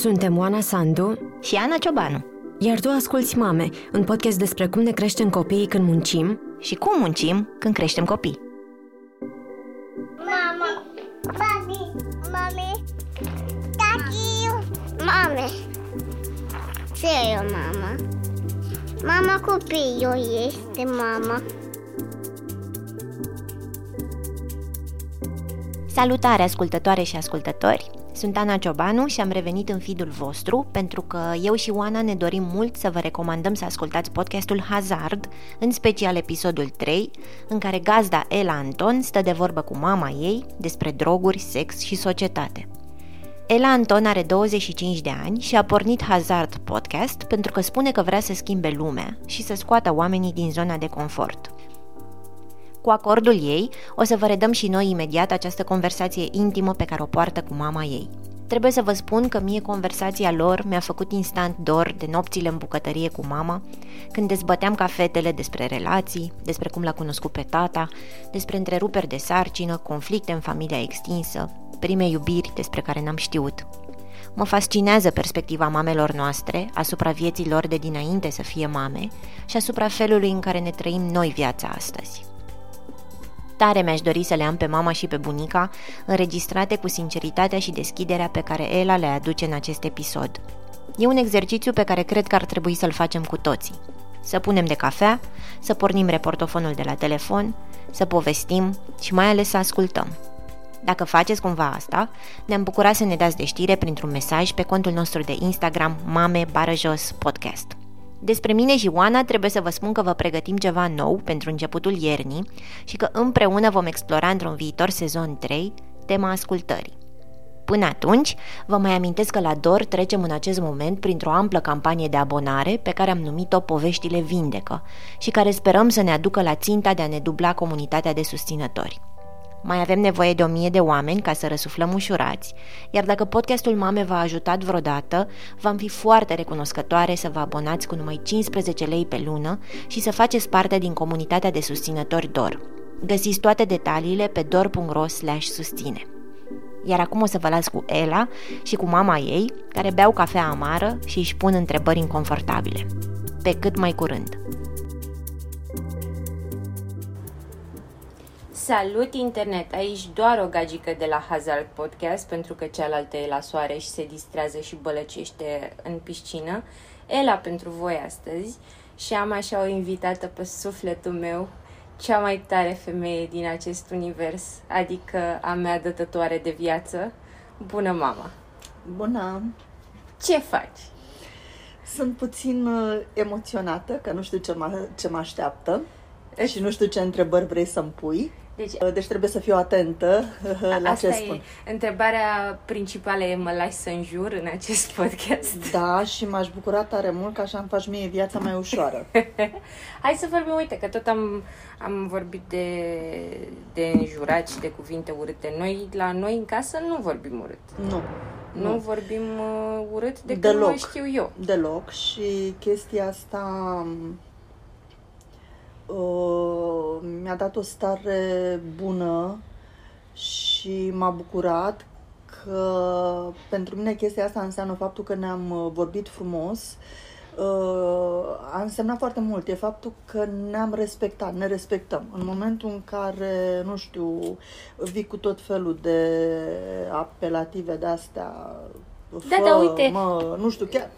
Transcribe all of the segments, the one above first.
Suntem Oana Sandu și Ana Ciobanu. Iar tu asculți Mame, un podcast despre cum ne creștem copiii când muncim și cum muncim când creștem copii. Mama, mami, mami, tati, mame. Ce e o mama? Mama copilul este mama. Salutare ascultătoare și ascultători! Sunt Ana Ciobanu și am revenit în feed vostru pentru că eu și Oana ne dorim mult să vă recomandăm să ascultați podcastul Hazard, în special episodul 3, în care gazda Ela Anton stă de vorbă cu mama ei despre droguri, sex și societate. Ela Anton are 25 de ani și a pornit Hazard Podcast pentru că spune că vrea să schimbe lumea și să scoată oamenii din zona de confort. Cu acordul ei, o să vă redăm și noi imediat această conversație intimă pe care o poartă cu mama ei. Trebuie să vă spun că mie conversația lor mi-a făcut instant dor de nopțile în bucătărie cu mama, când dezbăteam ca fetele despre relații, despre cum l-a cunoscut pe tata, despre întreruperi de sarcină, conflicte în familia extinsă, prime iubiri despre care n-am știut. Mă fascinează perspectiva mamelor noastre asupra vieții lor de dinainte să fie mame și asupra felului în care ne trăim noi viața astăzi. Tare mi-aș dori să le am pe mama și pe bunica, înregistrate cu sinceritatea și deschiderea pe care Ela le aduce în acest episod. E un exercițiu pe care cred că ar trebui să-l facem cu toții. Să punem de cafea, să pornim reportofonul de la telefon, să povestim și mai ales să ascultăm. Dacă faceți cumva asta, ne-am bucurat să ne dați de știre printr-un mesaj pe contul nostru de Instagram Mame Barajos Podcast. Despre mine și Oana trebuie să vă spun că vă pregătim ceva nou pentru începutul iernii și că împreună vom explora într-un viitor sezon 3 tema ascultării. Până atunci, vă mai amintesc că la DOR trecem în acest moment printr-o amplă campanie de abonare pe care am numit-o Poveștile Vindecă și care sperăm să ne aducă la ținta de a ne dubla comunitatea de susținători. Mai avem nevoie de o mie de oameni ca să răsuflăm ușurați, iar dacă podcastul Mame v-a ajutat vreodată, v-am fi foarte recunoscătoare să vă abonați cu numai 15 lei pe lună și să faceți parte din comunitatea de susținători DOR. Găsiți toate detaliile pe dor.ro susține. Iar acum o să vă las cu Ela și cu mama ei, care beau cafea amară și își pun întrebări inconfortabile. Pe cât mai curând! Salut internet! Aici doar o gagică de la Hazard Podcast, pentru că cealaltă e la soare și se distrează și bălăcește în piscină. Ela pentru voi astăzi și am așa o invitată pe sufletul meu, cea mai tare femeie din acest univers, adică a mea dătătoare de viață. Bună, mama! Bună! Ce faci? Sunt puțin uh, emoționată, că nu știu ce mă, ce mă așteaptă și nu știu ce întrebări vrei să-mi pui. Deci, uh, deci trebuie să fiu atentă uh, la asta ce spun. E. Întrebarea principală e mă lași să înjur în acest podcast? Da, și m-aș bucura tare mult că așa îmi faci mie viața mai ușoară. Hai să vorbim, uite, că tot am, am vorbit de, de înjurat și de cuvinte urâte. Noi, la noi în casă, nu vorbim urât. Nu. Nu, nu vorbim uh, urât de Deloc. nu știu eu. Deloc. Și chestia asta uh, mi-a dat o stare bună și m-a bucurat că pentru mine chestia asta înseamnă faptul că ne-am uh, vorbit frumos, uh, a însemnat foarte mult. E faptul că ne-am respectat, ne respectăm. În momentul în care, nu știu, vii cu tot felul de apelative de astea, da, da, uite. Mă, nu știu, chiar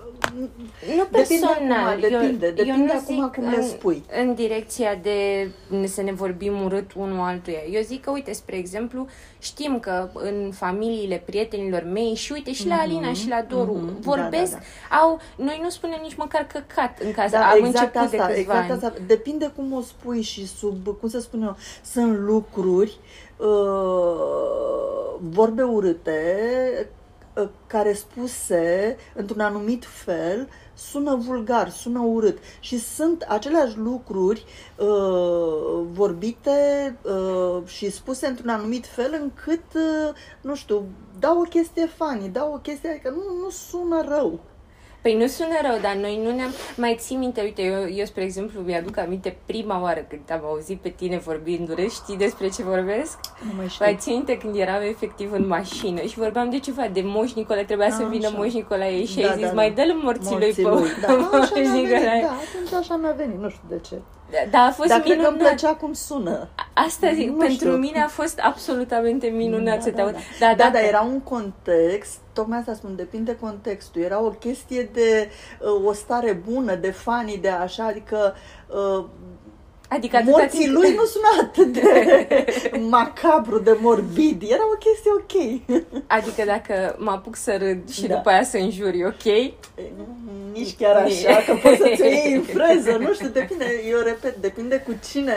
nu personal. Depinde, acum, depinde, eu, depinde eu acum cum în, le spui. În direcția de să ne vorbim urât unul altuia. Eu zic că, uite, spre exemplu, știm că în familiile prietenilor mei și, uite, și la mm-hmm, Alina și la Doru mm-hmm, vorbesc, da, da, da. au, noi nu spunem nici măcar căcat în casa, da, am exact început asta, de exact ani. asta. Depinde cum o spui și sub, cum să spun eu, sunt lucruri, uh, vorbe urâte, Uh, care spuse într-un anumit fel sună vulgar, sună urât și sunt aceleași lucruri uh, vorbite uh, și spuse într-un anumit fel încât, uh, nu știu, dau o chestie funny, dau o chestie, adică nu, nu sună rău. Păi nu sună rău, dar noi nu ne-am... Mai ții minte, uite, eu, eu spre exemplu, mi-aduc aminte prima oară când am auzit pe tine vorbindu-le, știi despre ce vorbesc? Nu mai știu. Mai ții minte când eram efectiv în mașină și vorbeam de ceva, de Moș Nicolae, trebuia să A, vină așa. Moș Nicolae și Da, ai zis, da, mai da. dă-l morții lui Morții pe lui. Da, așa Moș mi-a venit, Nicolae. da, atunci așa mi-a venit, nu știu de ce. Da, a fost Dar cred că minunat. îmi plăcea cum sună. Asta zic, Nu pentru știu. mine a fost absolutamente minunat Da, să te da, aud. da. Da, Da, dacă- dar era un context, tocmai asta spun, depinde contextul. Era o chestie de uh, o stare bună, de funny, de așa, adică uh, Adică atâta morții timp- lui nu sună atât de macabru, de morbid. Era o chestie ok. Adică dacă mă apuc să râd și Da. după aia să înjuri, ok? Nici chiar așa, că poți să-ți o iei în freză, nu știu, depinde, eu repet, depinde cu cine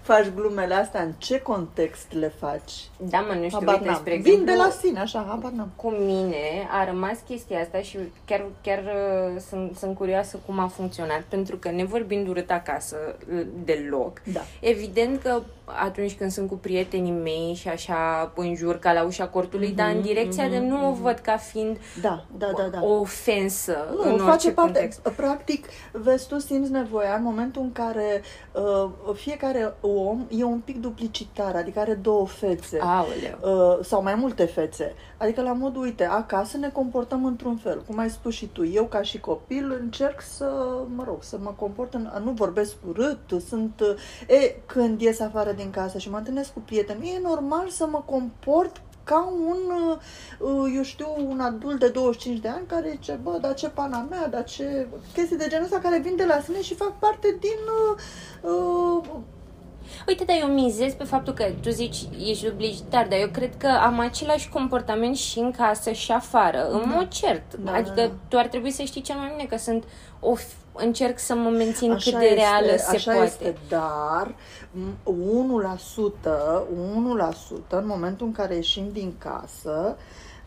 faci glumele astea, în ce context le faci. Da, mă, nu știu, Habar uite, n-am. spre exemplu... Vin de la sine, așa, habar n-am. cu mine a rămas chestia asta și chiar, chiar uh, sunt, sunt curioasă cum a funcționat, pentru că nevorbind urât acasă uh, deloc, Da. evident că atunci când sunt cu prietenii mei și așa în jur ca la ușa cortului, dar în direcția de nu o văd ca fiind Da, da, da, da. o ofensă Nu, în face orice parte, context. practic, vezi, tu simți nevoia în momentul în care uh, fiecare om e un pic duplicitar, adică are două fețe. Aoleu. Uh, sau mai multe fețe. Adică la modul, uite, acasă ne comportăm într-un fel. Cum ai spus și tu, eu ca și copil încerc să, mă rog, să mă comport, în, nu vorbesc urât, sunt... uh, E, când ies afară din casă și mă întâlnesc cu prieteni, e normal să mă comport ca un, uh, eu știu, un adult de 25 de ani care zice, bă, dar ce pana mea, dar ce... Chestii de genul ăsta care vin de la sine și fac parte din... Uh, uh, Uite, dar eu mizez pe faptul că tu zici ești duplicitar, dar eu cred că am același comportament și în casă și afară, în mod cert. Da, adică da, da. tu ar trebui să știi cel mai bine că sunt o f- încerc să mă mențin Așa cât de reală este, se așa poate. este, dar m, 1%, 1% în momentul în care ieșim din casă,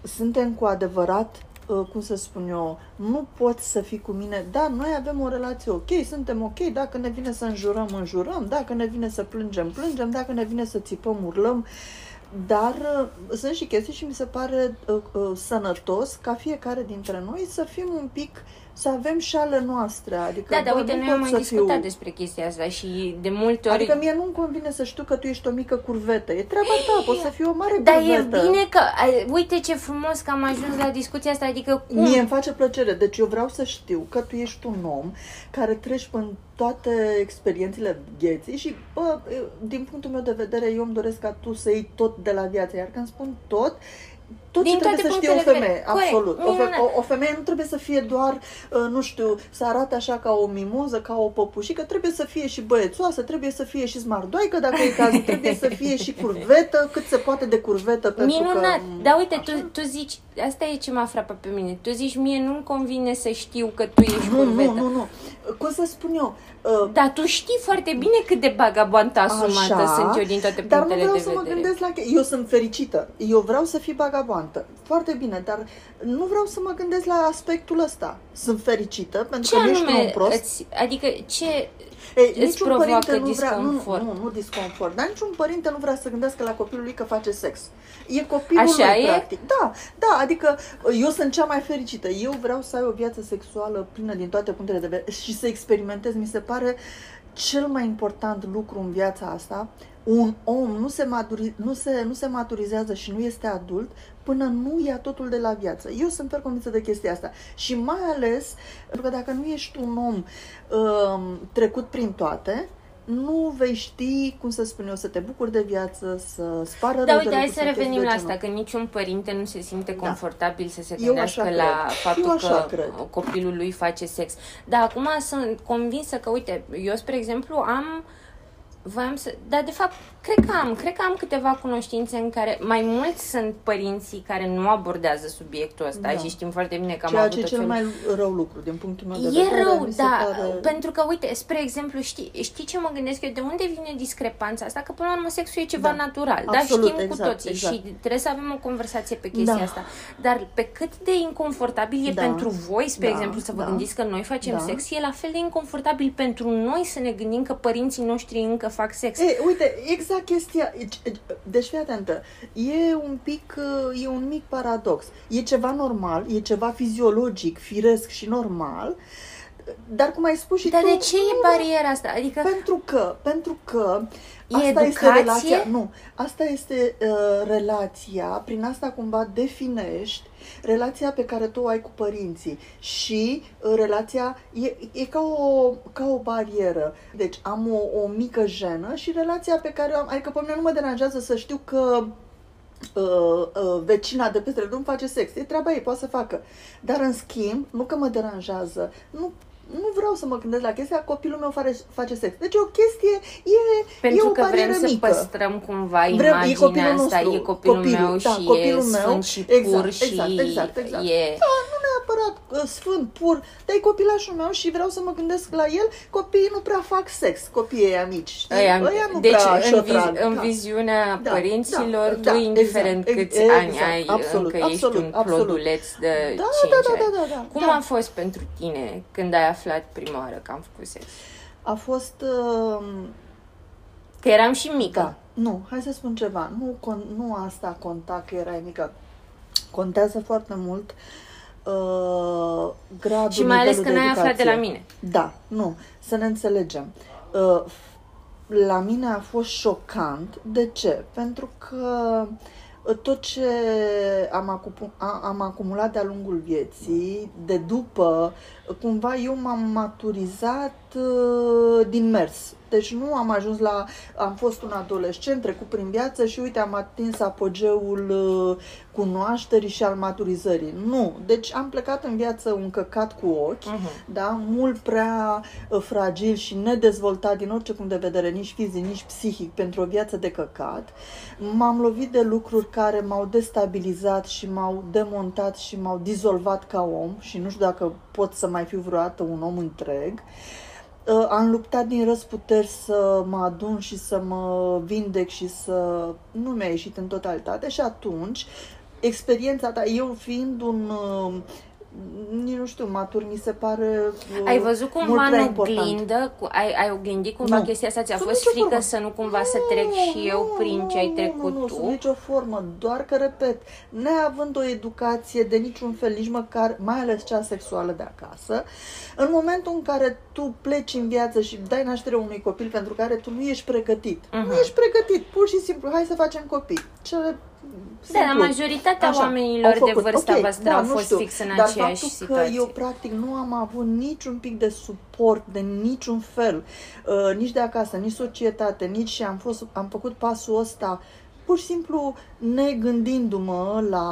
suntem cu adevărat, uh, cum să spun eu, nu poți să fii cu mine, da, noi avem o relație ok, suntem ok, dacă ne vine să înjurăm, înjurăm, dacă ne vine să plângem, plângem, dacă ne vine să țipăm, urlăm, dar uh, sunt și chestii și mi se pare uh, uh, sănătos ca fiecare dintre noi să fim un pic, să avem și ale noastre. Adică, Da, dar bă, uite, nu noi pot am mai să discutat fiu... despre chestia asta și de multe ori... Adică mie nu-mi convine să știu că tu ești o mică curvetă. E treaba ta, poți să fii o mare Dar e curvetă. bine că, ai, uite ce frumos că am ajuns la discuția asta, adică cum... Mie îmi face plăcere. Deci eu vreau să știu că tu ești un om care treci prin toate experiențele vieții și, bă, eu, din punctul meu de vedere, eu îmi doresc ca tu să iei tot de la viață. Iar când spun tot, tot Din ce trebuie toate să știe o punctele de femeie, vedere. Corect, absolut. O, fe- minunat. o, o femeie nu trebuie să fie doar, uh, nu știu, să arate așa ca o mimoză, ca o păpușică, trebuie să fie și băiețoasă, trebuie să fie și smardoaică, dacă e cazul, trebuie să fie și curvetă, cât se poate de curvetă, pentru Minunat! că... Dar uite, așa. tu, tu zici, asta e ce m-a frapat pe mine. Tu zici, mie nu-mi convine să știu că tu ești Nu, curvetă. nu, nu, nu. Cum să spun eu? Uh, Dar tu știi foarte bine cât de bagabantă asumată Așa, sunt eu din toate dar nu punctele vreau de să mă vedere. gândesc la... Eu sunt fericită. Eu vreau să fii bagabantă. Foarte bine, dar nu vreau să mă gândesc la aspectul ăsta. Sunt fericită pentru Ce că nu ești un om anume, prost. îți, adică ce Ei, îți niciun provoacă părinte nu vrea, nu, disconfort? nu, nu disconfort, dar niciun părinte nu vrea să gândească la copilul lui că face sex. E copilul Așa lui, e? practic. Da, da, adică eu sunt cea mai fericită. Eu vreau să ai o viață sexuală plină din toate punctele de vedere și să experimentez. Mi se pare cel mai important lucru în viața asta. Un om nu se, maturi, nu, se, nu se maturizează și nu este adult până nu ia totul de la viață. Eu sunt fer convinsă de chestia asta. Și mai ales, pentru că dacă nu ești un om um, trecut prin toate, nu vei ști, cum să spun eu, să te bucuri de viață, să spară Da, rău uite, de hai lucruri să sau chestii revenim de la genul. asta, că niciun părinte nu se simte Da. confortabil să se Eu gândească așa la cred. faptul Eu așa că cred. copilul lui face sex. Dar acum sunt convinsă că, uite, eu, spre exemplu, am voiam să... Dar, de fapt, cred că am. Cred că am câteva cunoștințe în care mai mulți sunt părinții care nu abordează subiectul ăsta Da. și știm foarte bine că am Ceea avut ce e tot cel felul- mai rău lucru, din punctul meu de E vedere. rău, mi se da, pare... pentru că, uite, spre exemplu, știi, știi ce mă gândesc eu? De unde vine discrepanța asta? Că, până la urmă, sexul e ceva Da, natural, absolut, da? Știm cu exact, toții exact. și trebuie să avem o conversație pe chestia Da. asta. Dar pe cât de inconfortabil e Da, pentru voi, spre da, exemplu, să vă da, gândiți că noi facem da. sex, e la fel de inconfortabil pentru noi să ne gândim că părinții noștri încă fac sex. E, uite, exact chestia. Deci fii atentă. E un pic, e un mic paradox. E ceva normal, e ceva fiziologic, firesc și normal, dar cum ai spus și Dar tu... de ce e bariera asta? Adică Pentru că, pentru că E asta este educație? relația, nu, asta este uh, relația, prin asta cumva definești relația pe care tu o ai cu părinții și uh, relația e, e ca, o, ca o barieră. Deci am o, o mică jenă și relația pe care o am, adică pe mine nu mă deranjează să știu că uh, uh, vecina de peste drum face sex. E treaba ei, poate să facă. Dar în schimb, nu că mă deranjează, nu nu vreau să mă gândesc la chestia, copilul meu face, face sex. Deci e o chestie, e, pentru e o că vrem barieră să mică. păstrăm cumva Vrem- e imaginea copilul asta, nostru, e copilul, copilul, meu da, și copilul e meu. sfânt și Exact, pur și exact, exact, exact. e... Da, nu neapărat uh, sfânt, pur, dar e copilașul meu și vreau să mă gândesc la el. Copiii nu prea fac sex, copiii ăia mici, știi? Aia, Ăia nu deci prea în, și-o viz, trag, în da. viziunea Da, părinților, da, tu da, indiferent exact, câți exact, ani ai, absolut, încă absolut, ești un absolut. ploduleț de Da, 5 da, da, ani. da, da, da, Cum da. a fost pentru tine când ai aflat prima oară că am făcut sex? A fost... Uh, Că eram și mică. Da. Nu, hai să spun ceva. Nu, con- nu asta conta că erai mică. Contează foarte mult uh, gradul, Și mai ales nivelul că de n-ai aflat de la educație. mine. Da, nu, să ne înțelegem. Uh, la mine a fost șocant. De ce? Pentru că uh, tot ce am, acupu- a- am acumulat de-a lungul vieții, de după, uh, cumva eu m-am maturizat uh, din mers. Deci nu am ajuns la... Am fost un adolescent, trecut prin viață și uite, am atins apogeul uh, cunoașterii și al maturizării. Nu. Deci am plecat în viață un căcat cu ochi, Mhm. da? mult prea uh, fragil și nedezvoltat din orice punct de vedere, nici fizic, nici psihic, pentru o viață de căcat. M-am lovit de lucruri care m-au destabilizat și m-au demontat și m-au dizolvat ca om și nu știu dacă pot să mai fiu vreodată un om întreg. Uh, Am luptat din răsputeri să mă adun și să mă vindec și să... Nu mi-a ieșit în totalitate și atunci experiența ta, eu fiind un... uh, nici nu știu, matur, mi se pare uh, Ai văzut mult cumva prea în important. oglindă? Cu, ai, ai oglindit cumva Nu. chestia asta? Ți-a Sub fost nicio frică formă. să nu cumva să trec și eu prin ce ai nu, trecut nu, nu, tu? sub nicio formă, doar că, repet, neavând o educație de niciun fel, nici măcar, mai ales cea sexuală de acasă, în momentul în care tu pleci în viață și dai naștere unui copil pentru care tu nu ești pregătit, nu Mhm. ești pregătit, pur și simplu, hai să facem copii. Cele Da, simplu. la majoritatea Așa, oamenilor au de făcut. vârsta Ok, voastră da, au nu fost știu. fix în Dar aceeași faptul situație. că eu practic nu am avut niciun pic de suport de niciun fel, uh, nici de acasă, nici societate, nici și am, fost, am făcut pasul ăsta pur și simplu negândindu-mă la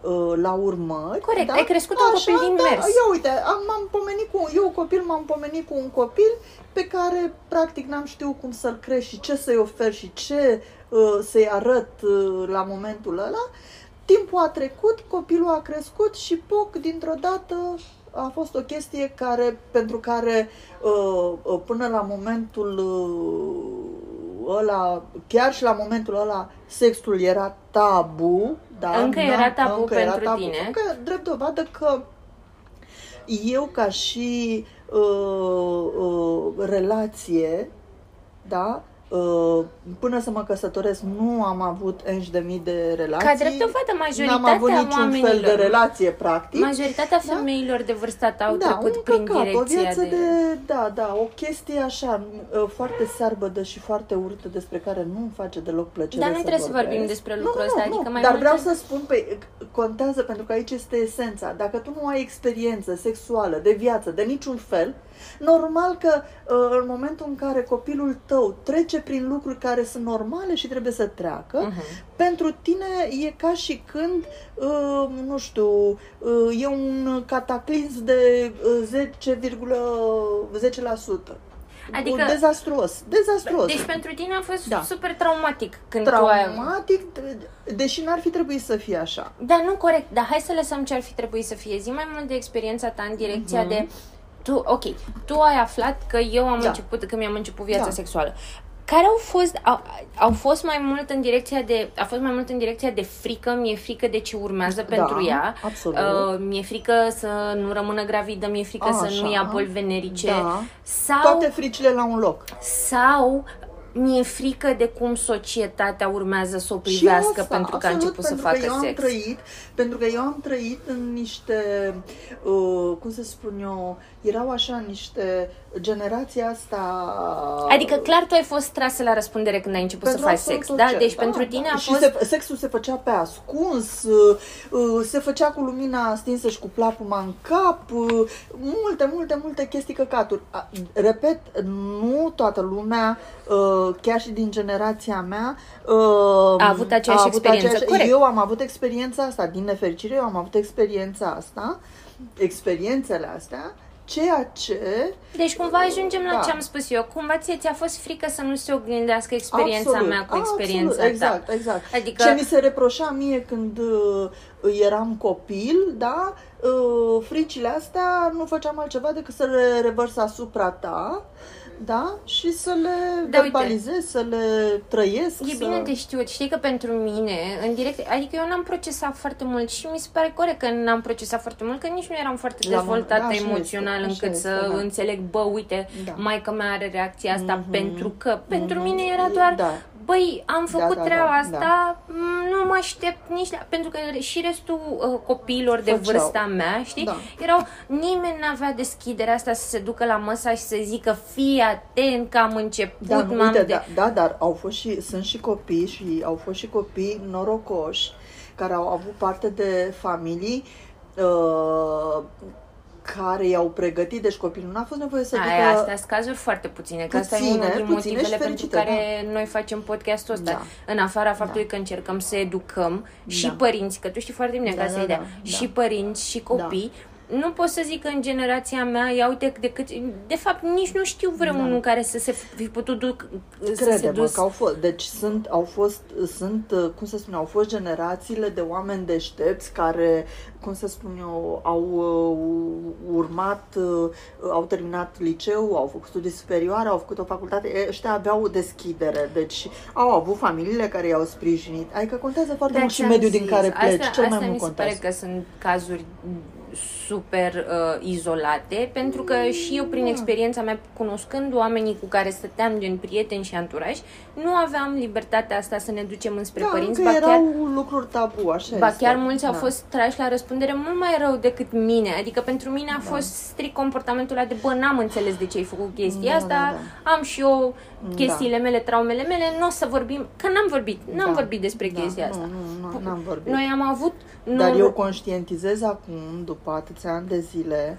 uh, la urmări. Corect, ai crescut un copil din da, mers. Ia uite, am, m-am pomenit cu, eu copil m-am pomenit cu un copil pe care practic n-am știut cum să-l crești și ce să-i ofer și ce uh, să-i arăt uh, la momentul ăla. Timpul a trecut, copilul a crescut și poc, dintr-o dată, a fost o chestie care, pentru care uh, uh, până la momentul uh, ăla, chiar și la momentul ăla, sexul era tabu. Da, Încă n-am- era tabu încă pentru tine? Încă, drept dovadă că eu ca și uh, uh, relație, da, uh, până să mă căsătoresc nu am avut enci de mii de relații. Ca drept dovadă, majoritatea N-am avut niciun oamenilor, fel de relație, practic. majoritatea Da? femeilor de vârsta ta au da, trecut un prin căcat, direcția o viață de... de... Da, da, o chestie așa, uh, foarte searbădă și foarte urâtă despre care nu îmi face deloc plăcere Dar nu să trebuie să vorbesc. vorbim despre Nu, lucrul nu, ăsta, nu, adică mai Dar mult vreau în- să spun, pe, contează pentru că aici este esența. Dacă tu nu ai experiență sexuală, de viață, de niciun fel, normal că uh, în momentul în care copilul tău trece prin lucruri care sunt normale și trebuie să treacă, Mhm. pentru tine e ca și când, uh, nu știu, uh, e un cataclism de uh, 10,10%. Adică- Dezastruos, dezastruos. Deci pentru tine a fost Da. super traumatic când tu ai... Traumatic, deși n-ar fi trebuit să fie așa. Da, nu corect, dar hai să lăsăm ce ar fi trebuit să fie. Zi mai mult de experiența ta în direcția Mhm. de... Tu, ok, tu ai aflat că eu am Da. început, că mi-am început viața Da. sexuală. Care au fost, au, au fost mai mult în direcția de, a fost mai mult în direcția de frică, mi-e frică de ce urmează pentru ea. absolut. Uh, mi-e frică să nu rămână gravidă, mi-e frică să Așa. nu ia boli venerice. Da. Sau, Toate fricile la un loc. sau mi-e frică de cum societatea urmează să o privească asta, pentru că a absolut, început să pentru facă că eu am sex. Trăit, pentru că eu am trăit în niște, uh, cum să spun eu, erau așa niște, generația asta... Adică clar tu ai fost trasă la răspundere când ai început să Pentru faci absolut sex, da? orice. Deci pentru tine a și fost... Se, sexul se făcea pe ascuns, uh, uh, se făcea cu lumina stinsă și cu plapuma în cap, uh, multe, multe, multe chestii căcaturi. A, Repet, nu toată lumea, uh, chiar și din generația mea, uh, A avut aceeași experiență, corect. Eu am avut experiența asta, din nefericire eu am avut experiența asta, experiențele astea, ceea ce Deci cumva ajungem la Da. ce am spus eu. Cumva ție ți-a fost frică să nu se oglindească experiența Absolut, mea cu experiența absolut, ta. exact, exact. Adică- Ce mi se reproșa mie când uh, eram copil, da, uh, fricile astea nu făceam altceva decât să le revărs asupra ta, da, și să le Da, uite. verbalizez, să le trăiesc. E să... bine de știut. Știi că pentru mine, în direct, adică eu n-am procesat foarte mult și mi se pare corect că n-am procesat foarte mult, că nici nu eram foarte La dezvoltată moment- da, așa emoțional este, așa încât este, să da. înțeleg, bă, uite, Da. maica mea are reacția asta Mhm. pentru că, pentru Mhm. mine era doar, Da. Băi, am Da, făcut da, treaba da, asta, m, nu mă aștept nici la, pentru că și restul uh, copiilor de Făceau. vârsta mea, știi, Da. erau, nimeni n-avea deschiderea asta să se ducă la măsa și să zică, fii atent că am început, Da, nu, m-am uite, de... da, da, dar au fost și, sunt și copii și au fost și copii norocoși care au avut parte de familii uh, care i-au pregătit, deci copilul n-a fost nevoie să Aia, ducă... astea sunt cazuri foarte puține, că asta e Puține, unul din puține motivele și pentru fericite, care noi facem podcastul ăsta. Da. În afara faptului că încercăm să educăm și Da. părinți, că tu știi foarte bine Da, că asta da, e ideea, da, și da. părinți și copii, nu pot să zic că în generația mea, ia uite de cât... De fapt, nici nu știu vreunul Da. care să se fi putut duc, să se Crede-mă dus... că au fost, deci sunt, au fost, sunt, uh, cum să spun, au fost generațiile de oameni deștepți care, cum să spun eu, au uh, urmat, uh, au terminat liceu, au făcut studii superioare, au făcut o facultate, e, ăștia aveau deschidere, deci au avut familiile care i-au sprijinit. Adică contează foarte Da, mult și ți-am mediul din zis. care pleci, asta, cel asta mai mult mi se pare contează. că sunt cazuri super uh, izolate, pentru că și eu Da. prin experiența mea, cunoscând oamenii cu care stăteam din prieteni și anturaj, nu aveam libertatea asta să ne ducem înspre Da, părinți, încă ba erau chiar, lucruri tabu, așa ba este. chiar mulți au Da. fost trași la răspundere mult mai rău decât mine, adică pentru mine a fost strict comportamentul ăla de, bă, n-am înțeles de ce ai făcut chestia Da, asta, da, am și eu chestiile mele, traumele mele, nu o să vorbim, că n-am vorbit, n-am Da, vorbit despre da, chestia nu, asta. Nu, nu, n-am vorbit. Noi am avut Dar noroc- eu conștientizez acum, după atâția ani de zile,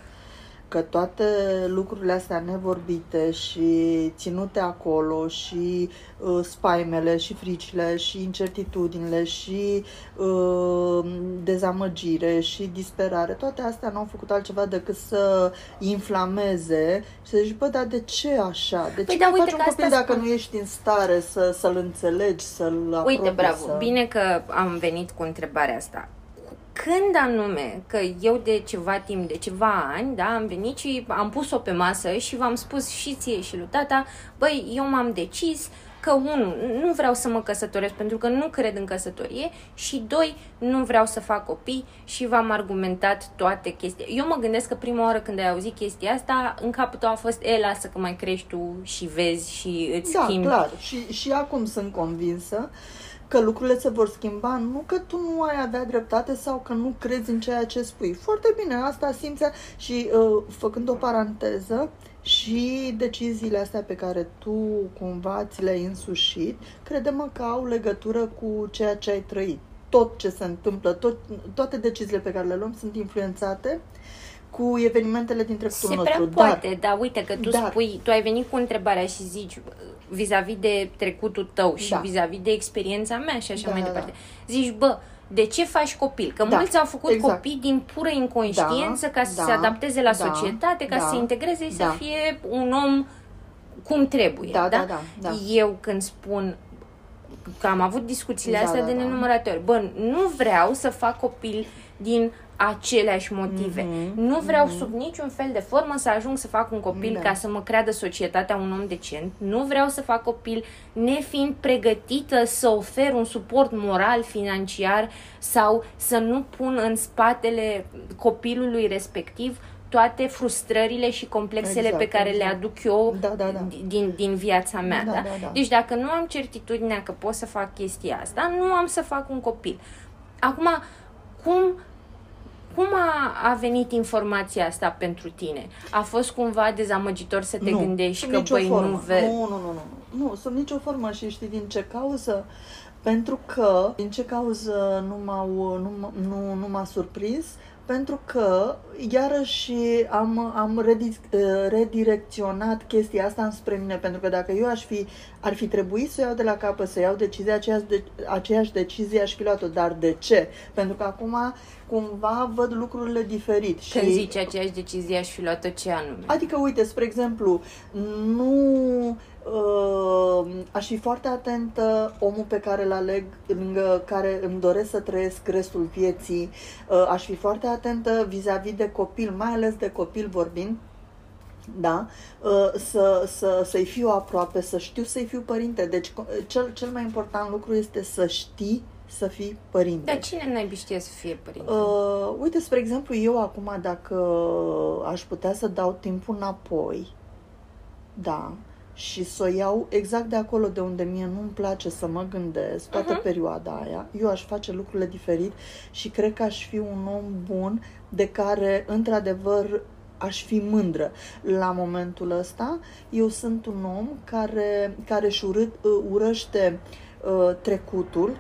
că toate lucrurile astea nevorbite și ținute acolo și uh, spaimele și fricile și incertitudinile și uh, dezamăgire și disperare, toate astea nu au făcut altceva decât să inflameze și să zici, bă, dar de ce așa? De ce Păi da, mai uite faci un că copil asta dacă spun. nu ești în stare să, să-l înțelegi, să-l apropii, Uite, bravo, să... bine că am venit cu întrebarea asta. Când anume, că eu de ceva timp, de ceva ani, da, am venit și am pus-o pe masă și v-am spus și ție și lui tata, băi, eu m-am decis că, unu, nu vreau să mă căsătoresc pentru că nu cred în căsătorie și, doi, nu vreau să fac copii și v-am argumentat toate chestiile. Eu mă gândesc că prima oară când ai auzit chestia asta, în capul tău a fost, e, lasă că mai crești tu și vezi și îți Da, schimbi clar. Și, și acum sunt convinsă că lucrurile se vor schimba, nu că tu nu ai avea dreptate sau că nu crezi în ceea ce spui. Foarte bine, asta simți și uh, făcând o paranteză, și deciziile astea pe care tu cumva ți le-ai însușit, crede-mă că au legătură cu ceea ce ai trăit. Tot ce se întâmplă, tot, toate deciziile pe care le luăm sunt influențate cu evenimentele din trecutul Se nostru. prea poate, dar uite că tu dar- spui, tu ai venit cu întrebarea și zici vis-a-vis de trecutul tău și Da. vis-a-vis de experiența mea și așa Da, mai da, departe. Zici, bă, de ce faci copil? Că Da, mulți au făcut exact. copii din pură inconștiență Da, ca să da, se adapteze la da, societate, ca da, să se integreze și să da. fie un om cum trebuie. Da, da, da, da. Eu când spun că am avut discuțiile Da, astea da, de da. nenumărate ori. Bă, nu vreau să fac copil din aceleași motive. Mhm, Nu vreau sub niciun fel de formă să ajung să fac un copil Da. ca să mă creadă societatea un om decent. Nu vreau să fac copil nefiind pregătită să ofer un suport moral, financiar sau să nu pun în spatele copilului respectiv toate frustrările și complexele Exact, pe care exact. le aduc eu Da, da, da. din, din viața mea. Da, Da, da, da. Deci dacă nu am certitudinea că pot să fac chestia asta, nu am să fac un copil. Acum, cum cum a, a venit informația asta pentru tine? A fost cumva dezamăgitor să te nu, gândești sub că, nicio băi, formă. nu vezi... Nu, nu, nu, nu, nu, sub nicio formă și știi din ce cauză? Pentru că, din ce cauză nu, m-au, nu, m- nu, nu m-a surprins? Pentru că, iarăși, am, am redi, redirecționat chestia asta înspre mine, pentru că dacă eu aș fi, ar fi trebuit să o iau de la capăt, să iau decizia, aceeași, de, aceeași decizie aș fi luat-o. Dar de ce? Pentru că acum, cumva, văd lucrurile diferit. Când și zici aceeași decizie, aș fi luat-o ce anume? Adică, uite, spre exemplu, nu uh, aș fi foarte atentă omul pe care îl aleg, lângă care îmi doresc să trăiesc restul vieții. Uh, aș fi foarte atentă vis-a-vis de copil, mai ales de copil vorbind, da? Uh, să, să, să-i fiu aproape, să știu să-i fiu părinte. Deci, co- cel, cel mai important lucru este să știi să fii părinte. Dar cine n-ai știe să fie părinte? Uh, uite, spre exemplu, eu acum, dacă aș putea să dau timpul înapoi, da, și să o iau exact de acolo de unde mie nu-mi place să mă gândesc, toată Mhm. perioada aia, eu aș face lucrurile diferit și cred că aș fi un om bun de care, într-adevăr, aș fi mândră. La momentul ăsta, eu sunt un om care, care își urât, urăște uh, trecutul,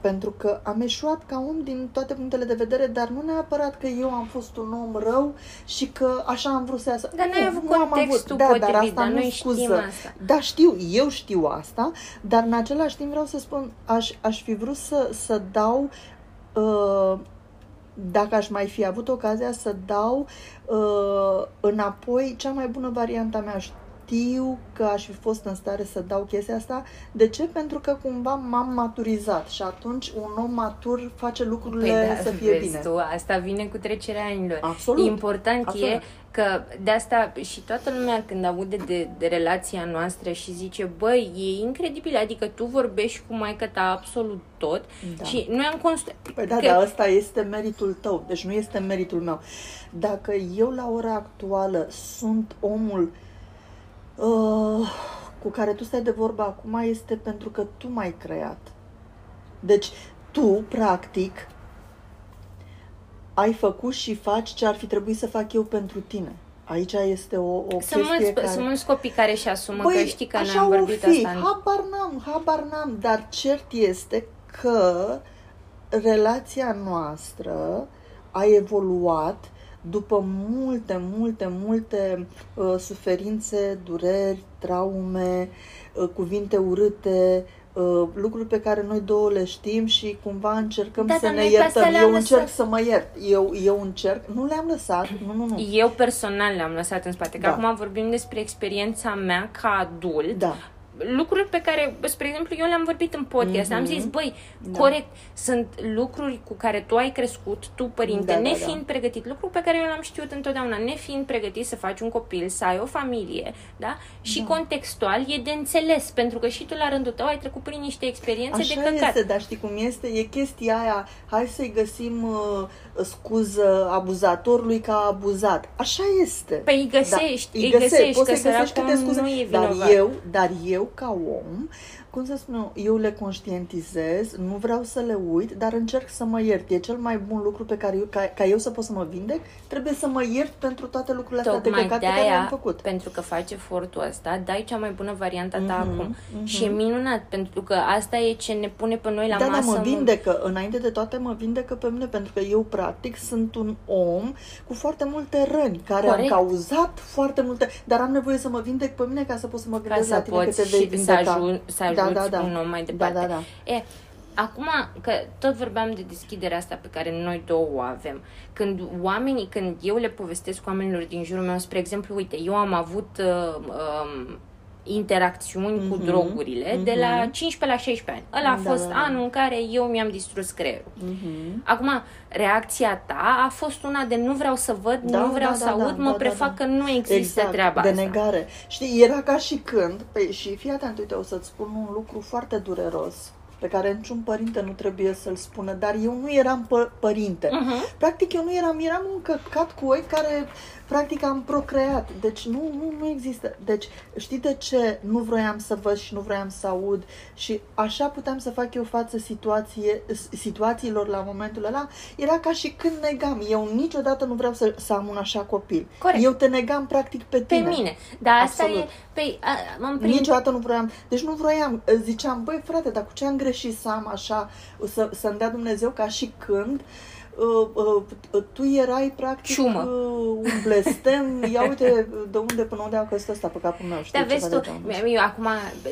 pentru că am eșuat ca om din toate punctele de vedere, dar nu neapărat că eu am fost un om rău și că așa am vrut să iasă. Dar n-ai Nu, avut nu am contextul Da, dar potrivit, asta dar nu noi scuză. știm asta. Da, știu, eu știu asta, dar în același timp vreau să spun, aș, aș fi vrut să, să dau, uh, dacă aș mai fi avut ocazia să dau uh, înapoi cea mai bună varianta mea. Știu că aș fi fost în stare să dau chestia asta. De ce? Pentru că cumva m-am maturizat și atunci un om matur face lucrurile Păi da, să fie vezi bine. Tu, asta vine cu trecerea anilor. Absolut. Important Absolut. e că de asta și toată lumea când aude de, de relația noastră și zice, băi, e incredibil, adică tu vorbești cu maica ta absolut tot Da. și noi am construit... Păi da, dar ăsta este meritul tău, deci nu este meritul meu. Dacă eu la ora actuală sunt omul uh, cu care tu stai de vorbă acum, este pentru că tu m-ai creat. Deci tu, practic, ai făcut și faci ce ar fi trebuit să fac eu pentru tine. Aici este o, o Sunt chestie mulți, care... sunt mulți copii care își asumă că știi că așa ne-am o vorbit fi, asta. în- habar n-am, habar n-am, dar cert este că relația noastră a evoluat după multe, multe, multe uh, suferințe, dureri, traume, uh, cuvinte urâte, uh, lucruri pe care noi două le știm și cumva încercăm Da, să dar ne noi pe asta iertăm. le-am Eu încerc lăsat. să mă iert. Eu, eu încerc. Nu le-am lăsat. Nu, nu, nu. Eu personal le-am lăsat în spate, că Da. acum vorbim despre experiența mea ca adult. Da. Lucruri pe care, spre exemplu, eu le-am vorbit în podcast. Mhm. Am zis, băi, Da. corect, sunt lucruri cu care tu ai crescut, tu, părinte, Da, da, nefiind da. pregătit, lucruri pe care eu le-am știut întotdeauna, nefiind pregătit să faci un copil, să ai o familie, da? Și Da. contextual e de înțeles, pentru că și tu la rândul tău ai trecut prin niște experiențe Așa de căcat. este, dar știi cum este? E chestia aia, hai să-i găsim uh, scuză abuzatorului ca abuzat. Așa este. Păi îi găsești, Da, îi găsești, poți că să-i găsești săracul câte scuze. nu e dar vinovat. eu, dar eu, ca om, cum să spun eu, eu le conștientizez, nu vreau să le uit, dar încerc să mă iert. E cel mai bun lucru pe care eu, ca, ca eu să pot să mă vindec, trebuie să mă iert pentru toate lucrurile astea de Tocmai căcat de pe care le-am aia, făcut. pentru că faci efortul ăsta, dai cea mai bună variantă ta Mhm, acum. mhm. Și e minunat, pentru că asta e ce ne pune pe noi la da, da, masă. mă în- vindecă. Înainte de toate mă vindecă pe mine, pentru că eu, practic, sunt un om cu foarte multe răni, care Corect. am cauzat foarte multe, dar am nevoie să mă vindec pe mine ca să pot să mă ca gândesc la să tine că poți te vei și să, vindeca. ajun, să Da, ajuți da, da. un om mai departe. Da, da, da. E, acum că tot vorbeam de deschiderea asta pe care noi două o avem, când oamenii, când eu le povestesc oamenilor din jurul meu, spre exemplu, uite, eu am avut uh, um, interacțiuni cu Mhm, drogurile de la mhm. 15 la 16 ani. Ăla a Da, fost da, da. anul în care eu mi-am distrus creierul. Mhm. Acum, reacția ta a fost una de nu vreau să văd, Da, nu vreau da, să da, aud, da, mă da, prefac da, că nu există exact, treaba de asta. negare. Știi, era ca și când, păi, și fii atent, uite, o să-ți spun un lucru foarte dureros pe care niciun părinte nu trebuie să-l spună, dar eu nu eram pă- părinte. Mhm. Practic eu nu eram, eram un căcat cu oi care practic am procreat. Deci nu, nu, nu există. Deci știi de ce nu vroiam să văd și nu vroiam să aud și așa puteam să fac eu față situație, situațiilor la momentul ăla? Era ca și când negam. Eu niciodată nu vreau să, să am un așa copil. Corect. Eu te negam practic pe Pe tine. mine. Dar asta Absolut. e... Pe, a, m-am prins... Niciodată nu vroiam. Deci nu vroiam. Ziceam, băi frate, dar cu ce am greșit să am așa, să, să-mi dea Dumnezeu ca și când uh, uh, tu erai practic Ciumă. uh, un blestem. Ia uite de unde până unde a căzut ăsta pe capul meu. Știi Da, vezi ceva tu, de genul ăsta. eu acum,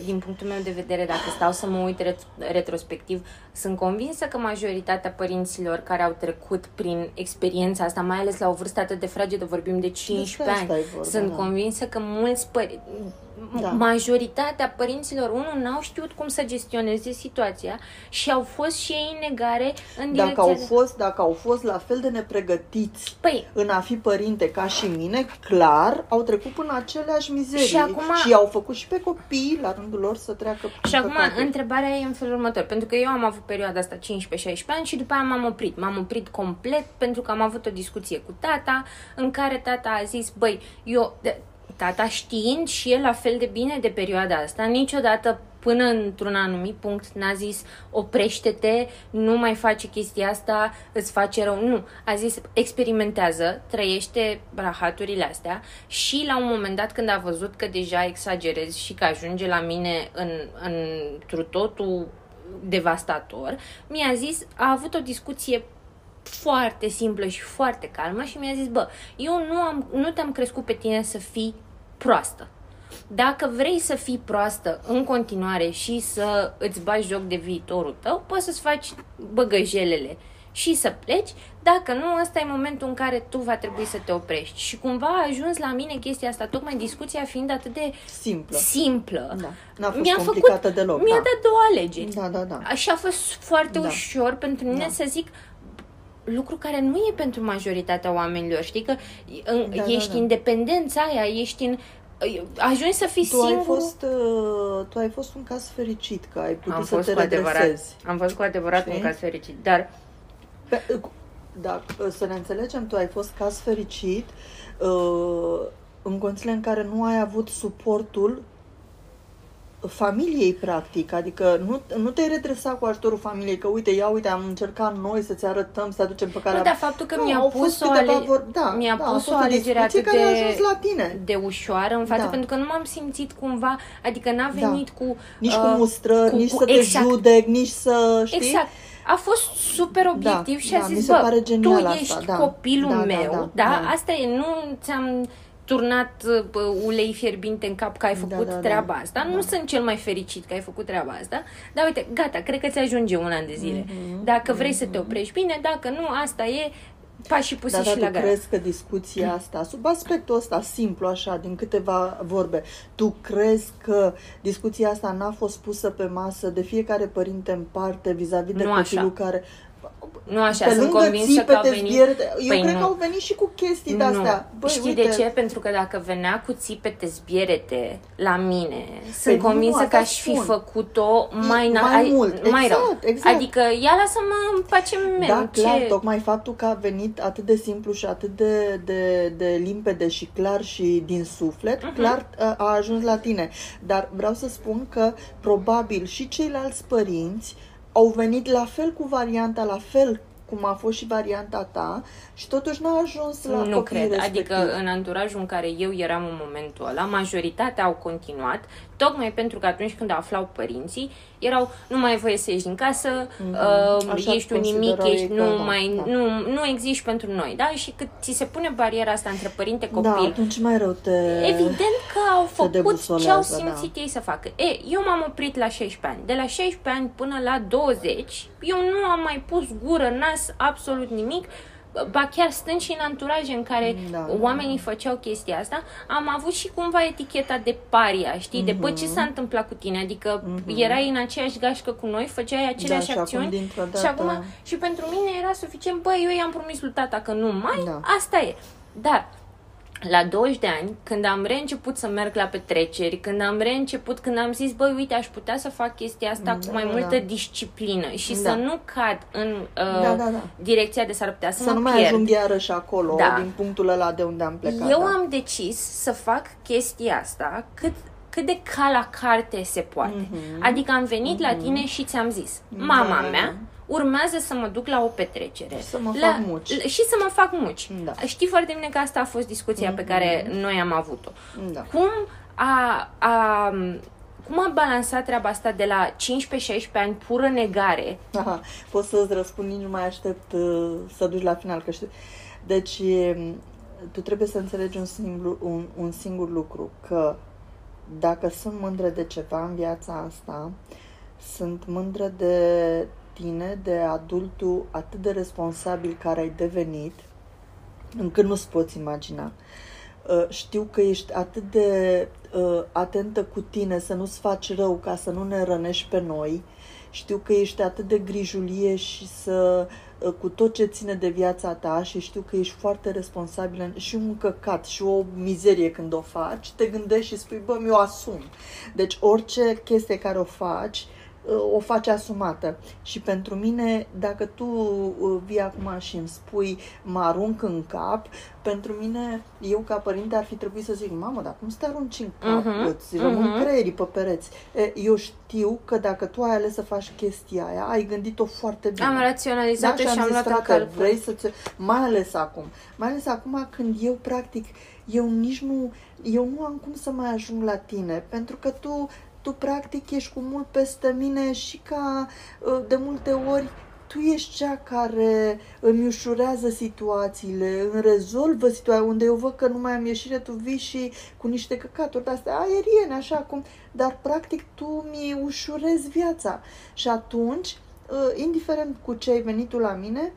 din punctul meu de vedere, dacă stau să mă uit ret- retrospectiv, sunt convinsă că majoritatea părinților care au trecut prin experiența asta, mai ales la o vârstă atât de fragedă, vorbim de 15 asta ani, e vorba, sunt da. convinsă că mulți părinți, Da. majoritatea părinților, unul, n-au știut cum să gestioneze situația și au fost și ei în negare în Dacă direcția au, de- fost, dacă au fost la fel de nepregătiți Păi, în a fi părinte ca și mine, clar, au trecut până aceleași mizerii Și acum- și au făcut și pe copii la rândul lor să treacă prin Și acum păcate. întrebarea e în felul următor, pentru că eu am avut perioada asta 15-16 ani și după aia m-am oprit. M-am oprit complet pentru că am avut o discuție cu tata în care tata a zis, băi, eu, de- tata știind și el la fel de bine de perioada asta, niciodată până într-un anumit punct n-a zis oprește-te, nu mai face chestia asta, îți face rău. Nu. A zis experimentează, trăiește rahaturile astea și la un moment dat când a văzut că deja exagerez și că ajunge la mine în, în întru totul devastator, mi-a zis, a avut o discuție foarte simplă și foarte calmă și mi-a zis, bă, eu nu, am, nu te-am crescut pe tine să fii proastă. Dacă vrei să fii proastă în continuare și să îți bagi joc de viitorul tău, poți să-ți faci băgăjelele și să pleci. Dacă nu, ăsta e momentul în care tu va trebui să te oprești. Și cumva a ajuns la mine chestia asta, tocmai discuția fiind atât de Simplă. simplă. Da. N-a fost Mi-a complicată făcut, deloc, Mi-a da. dat două alegeri. Da, da, da. Așa a fost foarte Da. ușor pentru mine Da. să zic lucru care nu e pentru majoritatea oamenilor. Știi că în, Da, da, ești da. independența aia, ești în... Ajungi să fii Tu ai, singur. fost, uh, tu ai fost un caz fericit, că ai putut Am să fost te cu adevărat, redresezi. am fost cu adevărat Știi? un caz fericit, dar Pe, da, să ne înțelegem, tu ai fost caz fericit uh, în condițiile în care nu ai avut suportul familiei, practic. Adică nu, nu te-ai redresat cu ajutorul familiei, că uite, ia uite, am încercat noi să-ți arătăm, să aducem pe care... Nu, dar faptul că Nu, mi-a au pus fost o câteva ale- vor... da, mi-a da, a pus fost o alegere discuție atât care a de- ajuns la tine. de ușoară în față, Da. pentru că nu m-am simțit cumva, adică n-a Da. venit cu... Nici uh, cu mustrări, cu- nici cu- să te exact. judec, nici să, știi? Exact. A fost super obiectiv și a da, mi zis, se bă, pare tu genial asta, ești da. copilul Da, da, meu, da, da, da, da. asta e, nu ți-am turnat bă, ulei fierbinte în cap că ai făcut da, da. treaba asta. Nu Da. sunt cel mai fericit că ai făcut treaba asta, dar uite, gata, cred că ți ajunge un an de zile. Mhm, Dacă vrei să te oprești bine, dacă nu, asta e pașii puși Da, și dar la tu gara. crezi că discuția asta, sub aspectul ăsta simplu așa, din câteva vorbe, tu crezi că discuția asta n-a fost pusă pe masă de fiecare părinte în parte vis-a-vis de Nu copilul așa. care... Nu așa, pe sunt lângă convinsă că au țipete, venit... zbierte, eu Păi cred nu. că au venit și cu chestii de-astea. Nu. Băi, Știi uite, de ce? Pentru că dacă venea cu țipete zbierete la mine, sunt Păi nu, convinsă asta că aș fi spun. făcut-o mai, na- mai ai- mult, mai rău. exact, exact. Adică ia lasă-mă facem Da, ce... clar, tocmai faptul că a venit atât de simplu și atât de, de, de limpede și clar și din suflet, Mhm. clar a, a ajuns la tine. Dar vreau să spun că probabil și ceilalți părinți au venit la fel cu varianta, la fel cum a fost și varianta ta și totuși n-a ajuns la nu copiii cred. respectiv. Adică în anturajul în care eu eram în momentul ăla, majoritatea au continuat, tocmai pentru că atunci când aflau părinții, erau, nu mai ai voie să ieși din casă, Mhm. uh, Așa ești un nimic, considerau ești, ei că nu, da, mai, da. nu, nu existi pentru noi, da? Și cât ți se pune bariera asta între Da, părinte-copil, atunci mai rău te... Evident că au făcut ce au debusolează, simțit da. ei să facă. E, eu m-am oprit la 16 ani. De la 16 ani până la 20, eu nu am mai pus gură, nas, absolut nimic. Ba chiar stând și în anturaje în care Da, da, oamenii făceau chestia asta, am avut și cumva eticheta de paria, știi? De bă, Mhm. ce s-a întâmplat cu tine? Adică erai în aceeași gașcă cu noi, făceai aceleași și acum, acțiuni dintr-o și dată- acum și pentru mine era suficient, bă, eu i-am promis lui tata că nu mai, Da. asta e. Dar la 20 de ani, când am reînceput să merg la petreceri, când am reînceput, când am zis, băi, uite, aș putea să fac chestia asta Da, cu mai da, multă da. disciplină și Da. să nu cad în uh, Da, da, da. direcția de s-ar putea să, Să mă nu mai pierd. ajung iarăși acolo, Da. din punctul ăla de unde am plecat. Eu da. am decis să fac chestia asta cât, cât de ca la carte se poate. Adică am venit la tine și ți-am zis, mama Mhm. Da, da, mea da. Urmează să mă duc la o petrecere. Și să mă la, fac muci. Și să mă fac muci. Da. Știi foarte bine că asta a fost discuția pe care noi am avut-o. Da. Cum a, a, cum a balansat treaba asta de la 15-16 ani pură negare Aha, pot să-ți răspund, nici nu mai aștept uh, să duci la final. Că știu. Deci, e, tu trebuie să înțelegi un singur, un, un singur lucru, că dacă sunt mândră de ceva în viața asta, sunt mândră de tine, de adultul atât de responsabil care ai devenit, încât nu-ți poți imagina. Uh, Știu că ești atât de uh, atentă cu tine să nu-ți faci rău ca să nu ne rănești pe noi. Știu că ești atât de grijulie și să uh, cu tot ce ține de viața ta și știu că ești foarte responsabilă și un căcat și o mizerie când o faci, te gândești și spui, bă, mi-o asum. Deci orice chestie care o faci, uh, o faci asumată. Și pentru mine, dacă tu uh, vii acum și îmi spui, mă arunc în cap, pentru mine, eu ca părinte ar fi trebuit să zic, mamă, dar cum să te arunci în cap? Mhm, Îți rămân mhm. creierii pe pereți. E, eu știu că dacă tu ai ales să faci chestia aia, ai gândit-o foarte bine. am raționalizat Da, și, și am am zis, luat în frate, calcul. vrei să ți... Mai ales acum. Mai ales acum când eu, practic, eu nici nu... Eu nu am cum să mai ajung la tine, pentru că tu, tu practic, ești cu mult peste mine și ca uh, de multe ori tu ești cea care îmi ușurează situațiile, îmi rezolvă situația unde eu văd că nu mai am ieșire, tu vii și cu niște căcaturi de-astea aeriene, așa cum, dar practic tu mi ușurezi viața. Și atunci, uh, indiferent cu ce ai venit tu la mine,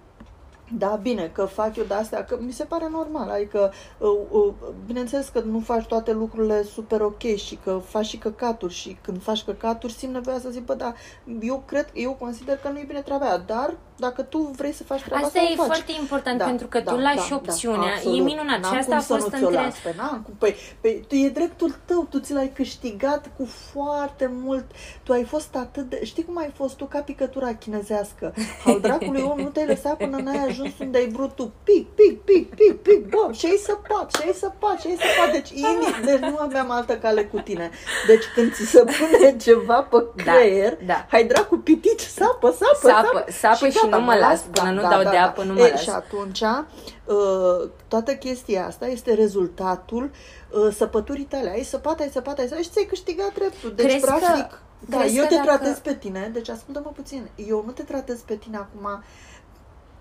da, bine, că fac eu de-astea, că mi se pare normal, adică, uh, uh, bineînțeles că nu faci toate lucrurile super ok și că faci și căcaturi și când faci căcaturi simt nevoia să zic, bă, da, eu cred, eu consider că nu e bine treaba aia, dar dacă tu vrei să faci treaba Asta asta, e o faci. foarte important pentru că tu lași opțiunea. E absolut. minunat. N-am Și asta cum a să fost nu ți-o între- las, Păi, n-am cum. Păi, păi, tu e dreptul tău, tu ți l-ai câștigat cu foarte mult. Tu ai fost atât de... Știi cum ai fost tu ca picătura chinezească? Al dracului om nu te-ai lăsat până n-ai ajuns unde ai vrut tu. Pic, pic, pic, pic, pic, bă, și ai săpat, și ai săpat, și ai săpat. Deci, ini, deci nu aveam altă cale cu tine. Deci când ți se pune ceva pe creier, da. hai dracu pitici, sapă, sapă, Sapă, sapă și gata, nu mă las până nu dau de apă, nu mă E, las. Și atunci, uh, toată chestia asta este rezultatul uh, săpăturii tale. Ai săpat, ai săpat, ai săpat și ți-ai câștigat dreptul. Deci, Crezi că- practic, da, crezi eu că te dacă- tratez pe tine, deci ascultă-mă puțin, eu nu te tratez pe tine acum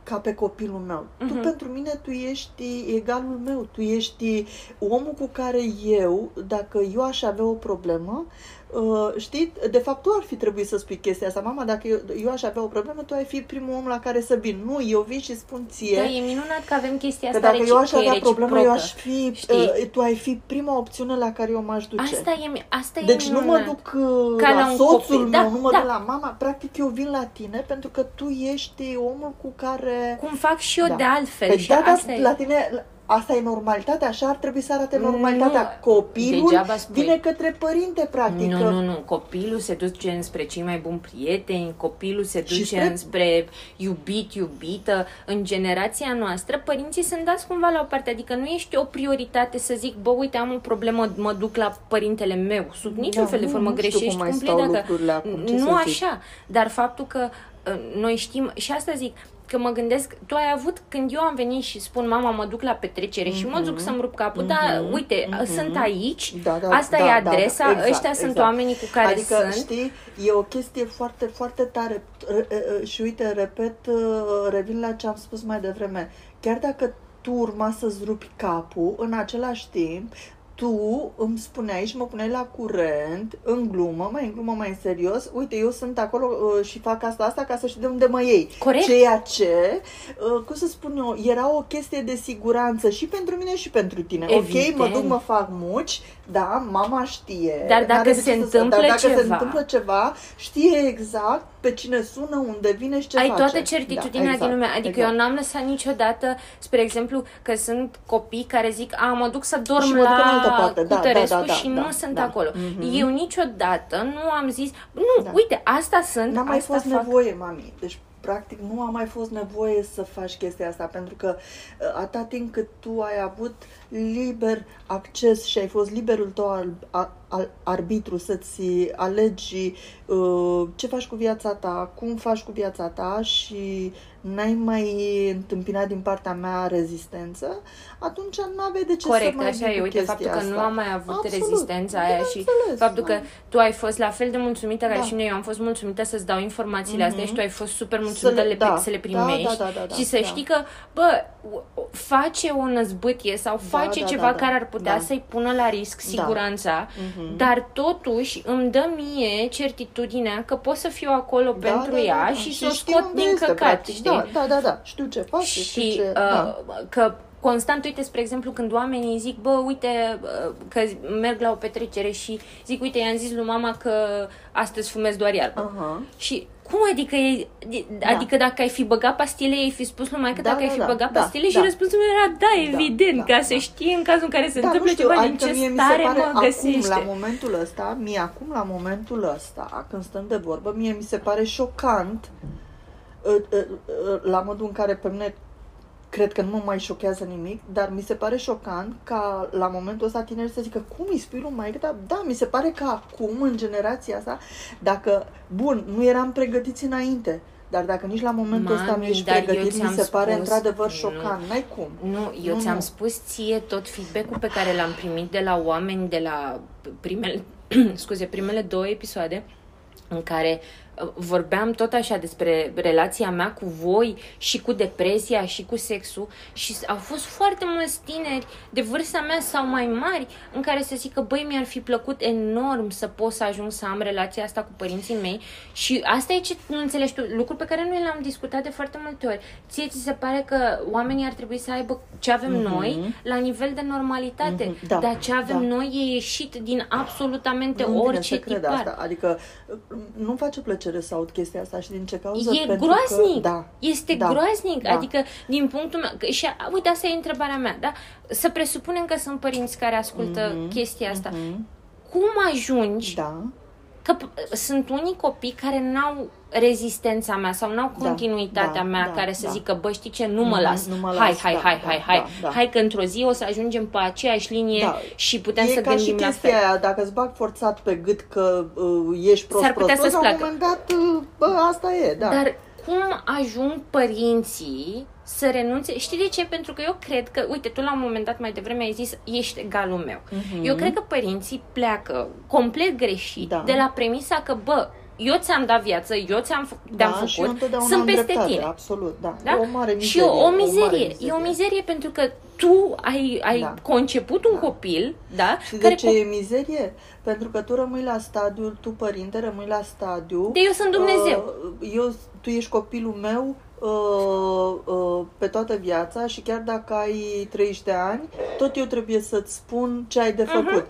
ca pe copilul meu. Tu Mhm. pentru mine tu ești egalul meu, tu ești omul cu care eu, dacă eu aș avea o problemă, uh, știi, de fapt tu ar fi trebuit să spui chestia asta, mama, dacă eu, eu aș avea o problemă, tu ai fi primul om la care să vin. Nu, eu vin și spun ție. Da, e minunat că avem chestia Că asta dacă eu aș reciprocă, avea e problemă, eu reciprocă. aș fi, Știi? uh, tu ai fi prima opțiune la care eu m-aș duce. Asta e, asta e Deci nu mă minunat. duc uh, Ca la, la un soțul copil. meu, Da, nu mă da. duc la mama. Practic eu vin la tine pentru că tu ești omul cu care... Cum fac și eu Da. de altfel. Păi și da, asta da, e. la tine, asta e normalitatea, așa ar trebui să arate normalitatea. Nu, Copilul degeaba spui. vine către părinte, practic. Nu, că- nu, nu. Copilul se duce înspre cei mai buni prieteni, copilul se Și duce spre- înspre iubit, iubită. În generația noastră, părinții sunt dați cumva la o parte. Adică nu ești o prioritate să zic, bă, uite, am o problemă, mă duc la părintele meu. Sub niciun Da, fel de nu, formă nu știu greșești cum mai complet. stau dacă... lucrurile acum, ce nu să zic. așa. Dar faptul că uh, noi știm, și asta zic, că mă gândesc, tu ai avut, când eu am venit și spun, mama, mă duc la petrecere și mă duc să-mi rup capul, dar uite, sunt aici, Mhm. Da, da, asta da, e da, adresa, da, exact, ăștia sunt exact. oamenii cu care adică, sunt. știi, e o chestie foarte, foarte tare. R- uh, Și uite, repet, uh, revin la ce am spus mai devreme. Chiar dacă tu urma să-ți rupi capul, în același timp, tu îmi spuneai și mă puneai la curent, în glumă, mai în glumă, mai în serios, uite, eu sunt acolo uh, și fac asta, asta ca să știi de unde mă iei. Corect. Ceea ce, uh, cum să spun eu, era o chestie de siguranță și pentru mine și pentru tine. Evident. Ok, mă duc, mă fac muci, da, mama știe. Dar dacă N-are de se ce să- întâmplă dar dacă se ceva- întâmplă ceva, știe exact pe cine sună, unde vine și ce ai face. toată certitudinea Da, exact, din lume. Adică exact. eu n-am lăsat niciodată, spre exemplu, că sunt copii care zic, a, mă duc să dorm Și mă duc în la altă parte. Da, Cutărescu da, da, da, și da, nu sunt da. acolo. Mhm. Eu niciodată nu am zis, nu, Da. uite, asta sunt, N-a mai asta fost fac. nevoie, mami. Deci, practic, nu a mai fost nevoie să faci chestia asta, pentru că uh, atâta timp cât tu ai avut liber acces și ai fost liberul tău al, al, al arbitru să-ți alegi uh, ce faci cu viața ta, cum faci cu viața ta și n-ai mai întâmpinat din partea mea rezistență, atunci nu aveai de ce Corect, să mai așa vii e. cu Uite, faptul chestia că nu asta. am mai avut Absolut. rezistența aia și Bineînțeles, faptul da. că tu ai fost la fel de mulțumită ca Da. și noi, eu am fost mulțumită să-ți dau informațiile Mhm. astea și tu ai fost super mulțumită Să le- le, da. să le Da, primești da, da, da, da, și să da. știi că, bă, face o năzbâtie sau Da, face da, ceva da, da. care ar putea Da. să-i pună la risc siguranța, Mhm. dar totuși îmi dă mie certitudinea că pot să fiu acolo pentru ea și să o știi scot unde din este, căcat, practic. știi? Da, da, da, da. Știu ce faci, știu și ce... uh, da. că constant, uite, spre exemplu, când oamenii zic, bă, uite, uh, că merg la o petrecere și zic, uite, i-am zis lui mama că astăzi fumez doar iarbă. Aha. Și cum adică, e, adică dacă ai fi băgat pastile, ai fi spus lui maică Da, dacă ai da, fi da, băgat da, pastile și da. răspunsul meu era da, evident, da, ca să da. știe în cazul în care se Da, întâmplă nu știu, ceva, din adică ce mie mi se stare pare mă acum, găsește. la momentul ăsta, mie acum, la momentul ăsta, când stăm de vorbă, mie mi se pare șocant uh, uh, uh, la modul în care pe mine cred că nu mă mai șochează nimic, dar mi se pare șocant ca la momentul ăsta tineri să zică cum îi spui lui maică ta? Da, mi se pare că acum, în generația asta, dacă, bun, nu eram pregătiți înainte, dar dacă nici la momentul ăsta nu Mami, ești dar eu pregătit, mi ți-am se pare spus, într-adevăr nu. șocant. N-ai cum. Nu, eu Nu, ți-am nu. spus ție tot feedback-ul pe care l-am primit de la oameni de la primele, scuze, primele două episoade în care uh, vorbeam tot așa despre relația mea cu voi și cu depresia și cu sexul și au fost foarte mulți tineri de vârsta mea sau mai mari în care să zică, băi, mi-ar fi plăcut enorm să pot să ajung să am relația asta cu părinții mei și asta e ce nu înțelegi tu, lucruri pe care noi le-am discutat de foarte multe ori. Ție ți se pare că oamenii ar trebui să aibă ce avem noi la nivel de normalitate, Mhm, da, dar ce avem da. noi e ieșit din absolutamente Nu-mi vine orice să cred tipar. asta. Adică nu-mi face plăcere să aud chestia asta și din ce cauză? E Pentru groaznic. Că, da, Este da, groaznic. da. Adică, din punctul meu... că- Și, a- uite, asta e întrebarea mea, da? Să presupunem că sunt părinți care ascultă Mhm, chestia asta. mhm. Cum ajungi? Da. Că p- sunt unii copii care n-au rezistența mea sau n-au Da, continuitatea da, mea da, care să da. zică, bă, știi ce, nu mă Mhm, las. nu mă hai, las, hai, da, hai, da, hai, hai. da, da. Hai că într-o zi o să ajungem pe aceeași linie Da. și putem e să ca gândim și la chestia fel. aia, dacă îți bag forțat pe gât că uh, ești prost, S-ar putea prost, să-ți la un placă. moment dat, uh, bă, asta e, da. Dar cum ajung părinții să renunțe? Știi de ce? Pentru că eu cred că, uite, tu la un moment dat mai devreme ai zis, ești egalul meu. Mhm. Eu cred că părinții pleacă complet greșit Da. de la premisa că, bă, eu ți-am dat viață, eu ți-am fă- te-am da, și eu făcut, întotdeauna sunt am peste dreptate, tine. Absolut, da. Da? O mare mizerie. și o, o mare mizerie. E o mizerie pentru că tu ai, ai Da. conceput un copil, da? Și de care ce co- e mizerie? Pentru că tu rămâi la stadiul, tu părinte rămâi la stadiu. De eu sunt Dumnezeu. Uh, eu, tu ești copilul meu uh, uh, pe toată viața și chiar dacă ai 30 de ani, tot eu trebuie să-ți spun ce ai de Mhm. făcut.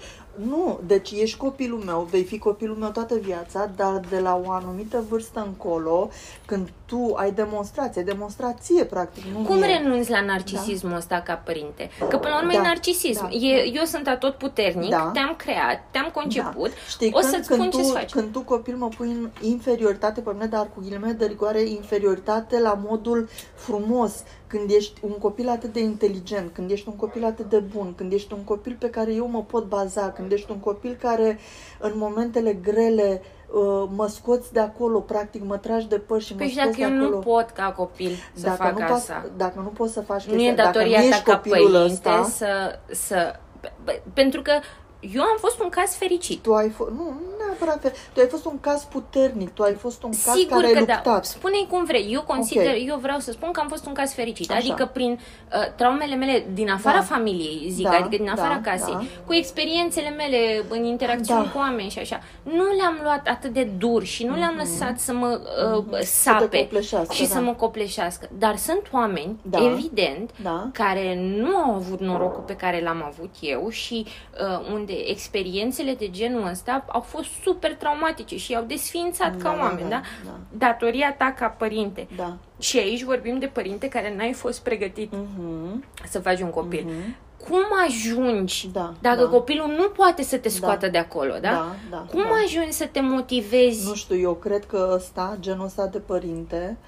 Nu, deci ești copilul meu, vei fi copilul meu toată viața, dar de la o anumită vârstă încolo, când tu ai demonstrație, demonstrație practic, nu Cum e. renunți la narcisismul ăsta ca părinte? Că până la urmă e Da, narcisism. da, e, eu sunt atot puternic, Da. te-am creat, te-am conceput, Da. Știi, o când, să-ți când spun tu, ce să faci. Când tu, copil, mă pui în inferioritate pe mine, dar cu ghilimele de rigoare, inferioritate la modul frumos, când ești un copil atât de inteligent, când ești un copil atât de bun, când ești un copil pe care eu mă pot baza, când ești un copil care în momentele grele uh, mă scoți de acolo, practic mă tragi de păr și mă Păi și scoți dacă de eu acolo. nu pot ca copil să dacă fac nu asta, Poți, dacă nu poți să faci nu chestia, e datoria dacă nu ta ești ca copilul părinte ăsta, să, să... pe- Pentru că eu am fost un caz fericit. tu ai fost, nu, nu neapărat, fe- tu ai fost un caz puternic, tu ai fost un caz Sigur care ai că luptat. da. Spune-i cum vrei. Eu consider, Ok. eu vreau să spun că am fost un caz fericit. Așa. Adică prin uh, traumele mele din afara Da. familiei, zic, Da, adică din afara da, casei, da. cu experiențele mele în interacțiuni Da. cu oameni și așa, nu le-am luat atât de dur și nu le-am lăsat să mă uh, sape copleșească, și să da. mă copleșească. Dar sunt oameni, Da. evident, Da. care nu au avut norocul pe care l-am avut eu și uh, unde experiențele de genul ăsta au fost super traumatice și i-au desființat Da, ca da, oameni, da, da? da. Datoria ta ca părinte. Da. Și aici vorbim de părinte care n-ai fost pregătit Mhm. să faci un copil. Mhm. Cum ajungi Da, dacă da. copilul nu poate să te scoată Da. de acolo, da? Da, da, Cum da. ajungi să te motivezi? Nu știu, eu cred că ăsta, genul ăsta de părinte, uh,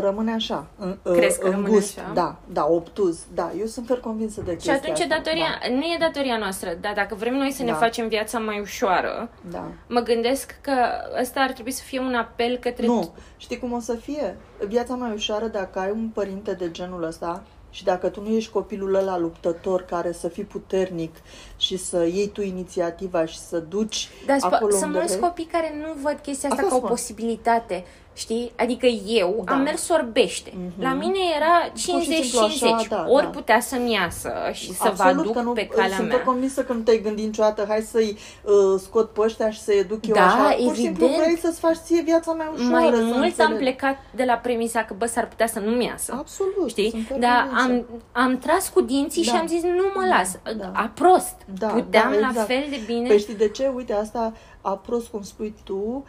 rămâne așa. În, uh, Crezi că în rămâne gust. așa? Da, da, obtuz. Da, eu sunt fer convinsă de Și chestia atunci asta. datoria, nu e datoria noastră, dar dacă vrem noi să ne Da. facem viața mai ușoară, Da. mă gândesc că ăsta ar trebui să fie un apel către... Nu, știi cum o să fie? Viața mai ușoară dacă ai un părinte de genul ăsta și dacă tu nu ești copilul ăla luptător care să fii puternic și să iei tu inițiativa și să duci Dar sp- acolo sunt unde mulți vrei. copii care nu văd chestia asta Asta ca o spun. posibilitate. Știi? Adică eu Da. am mers sorbește. Mhm. La mine era și simplu 50-50. așa, da, ori da. putea să-mi iasă și să vă Absolut aduc că nu, pe calea sunt mea. convinsă că nu te-ai gândit niciodată, hai să-i uh, scot pe ăștia și să-i educ eu Da, așa. Pur și simplu evident. vrei să-ți faci ție viața mai ușoară. Mai să mult am înțelegi. plecat de la premisa că, bă, s-ar putea să nu-mi iasă. Absolut. Știi? sunt foarte Dar convinsă. am, am tras cu dinții și Da. am zis, nu mă Da, las. da. A prost. Da, Puteam da, la exact. fel de bine. Păi știi de ce? Uite, asta a prost, cum spui tu, uh,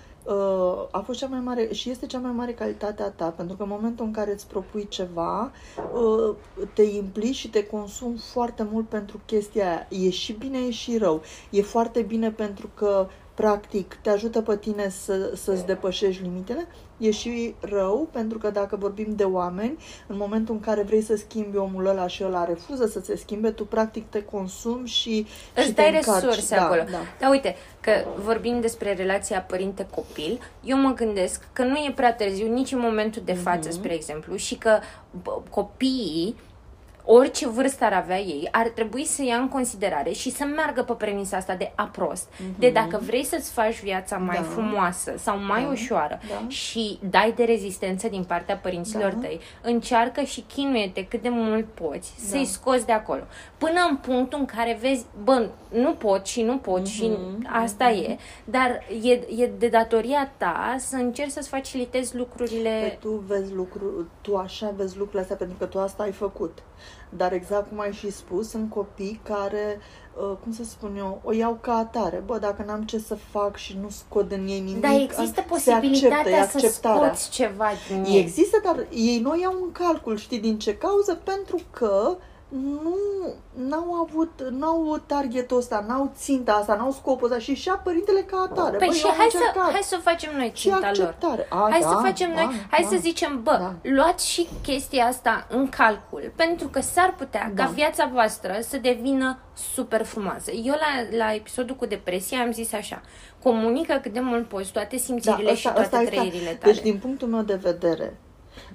a fost cea mai mare și este cea mai mare calitate a ta, pentru că în momentul în care îți propui ceva, uh, te implici și te consumi foarte mult pentru chestia aia. E și bine, e și rău. E foarte bine pentru că practic te ajută pe tine să, să-ți depășești limitele, e și rău pentru că dacă vorbim de oameni, în momentul în care vrei să schimbi omul ăla și ăla refuză să se schimbe, tu practic te consumi și, Îți și te dai încarci. resurse da, acolo. Da. Dar uite, că vorbim despre relația părinte-copil, eu mă gândesc că nu e prea târziu nici în momentul de față, Mhm. spre exemplu, și că bă, copiii orice vârstă ar avea ei, ar trebui să ia în considerare și să meargă pe premisa asta de aprost. De dacă vrei să-ți faci viața mai Mhm. Da. frumoasă sau mai Da. ușoară Da. și dai de rezistență din partea părinților Da. tăi, încearcă și chinuie-te cât de mult poți Da. să-i scoți de acolo. Până în punctul în care vezi, bă, nu pot și nu pot și Mhm. asta e, dar e, e de datoria ta să încerci să-ți facilitezi lucrurile Păi tu vezi lucru, tu așa vezi lucrurile astea pentru că tu asta ai făcut. Dar exact cum ai și spus, sunt copii care, uh, cum să spun eu, o iau ca atare. Bă, dacă n-am ce să fac și nu scot în ei nimic, Dar există se acceptă, posibilitatea e să acceptarea. scoți ceva din ei. Există, dar ei nu o iau în calcul, știi din ce cauză? Pentru că nu n-au avut, n-au targetul ăsta, n-au ținta asta, n-au scopul ăsta și și-a părintele ca atare. Păi Bă, și eu am hai să, încercat. hai să facem noi Și ținta lor. acceptare. A, Hai da, să facem da, noi, hai da. să zicem, bă, Da. luați și chestia asta în calcul, pentru că s-ar putea Da. ca viața voastră să devină super frumoasă. Eu la, la episodul cu depresie am zis așa, comunică cât de mult poți toate simțirile și toate asta- trăirile tale. Deci, din punctul meu de vedere,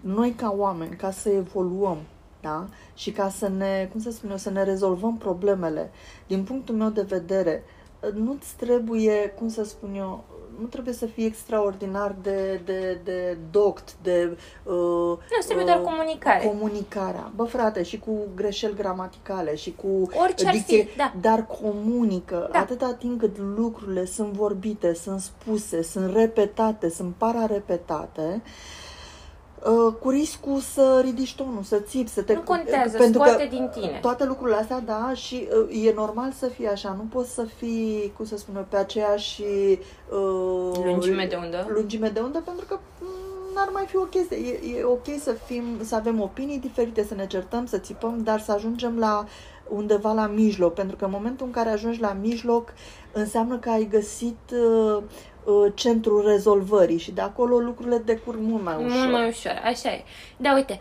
noi ca oameni, ca să evoluăm, da? Și ca să ne, cum să spun eu, să ne rezolvăm problemele, din punctul meu de vedere, nu-ți trebuie, cum să spun eu, nu trebuie să fii extraordinar de, de, de doct, de... Uh, Nu, îți trebuie doar comunicare. Comunicarea. Bă, frate, și cu greșeli gramaticale și cu Orice ar fi, dicție, da. dar comunică Da. atâta timp cât lucrurile sunt vorbite, sunt spuse, sunt repetate, sunt pararepetate, uh, cu riscul să ridici tonul, să țipi, să te... Nu contează, pentru că scoate din tine. Toate lucrurile astea, da, și uh, e normal să fie așa, nu poți să fii, cum să spun eu, pe aceeași... Uh, Lungime de undă. Lungime de undă, pentru că mm, n-ar mai fi o chestie. E, e ok să fim, să avem opinii diferite, să ne certăm, să țipăm, dar să ajungem la undeva la mijloc, pentru că în momentul în care ajungi la mijloc, înseamnă că ai găsit uh, uh, centrul rezolvării și de acolo lucrurile decurg mult mai ușor. Mult mai ușor, așa e. Da, uite,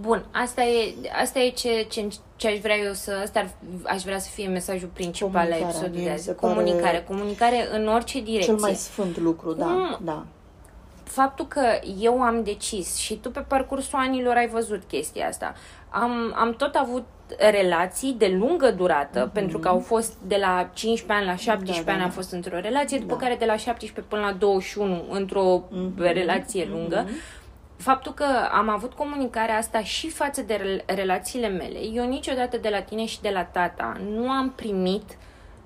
bun, asta e, asta e ce, ce, ce aș vrea eu să, asta ar, aș vrea să fie mesajul principal la Comunicarea, episodul mie de mi azi. se pare Comunicare, comunicare în orice direcție. Cel mai sfânt lucru, da, Cum? da. Faptul că eu am decis și tu pe parcursul anilor ai văzut chestia asta. Am, am tot avut relații de lungă durată, mm-hmm. pentru că au fost de la 15 ani la 17 Mhm. Da, da, ani am da. fost într-o relație, după Da. care de la 17 până la 21 într-o Mhm. relație lungă. Faptul că am avut comunicarea asta și față de rel- relațiile mele, eu niciodată de la tine și de la tata nu am primit,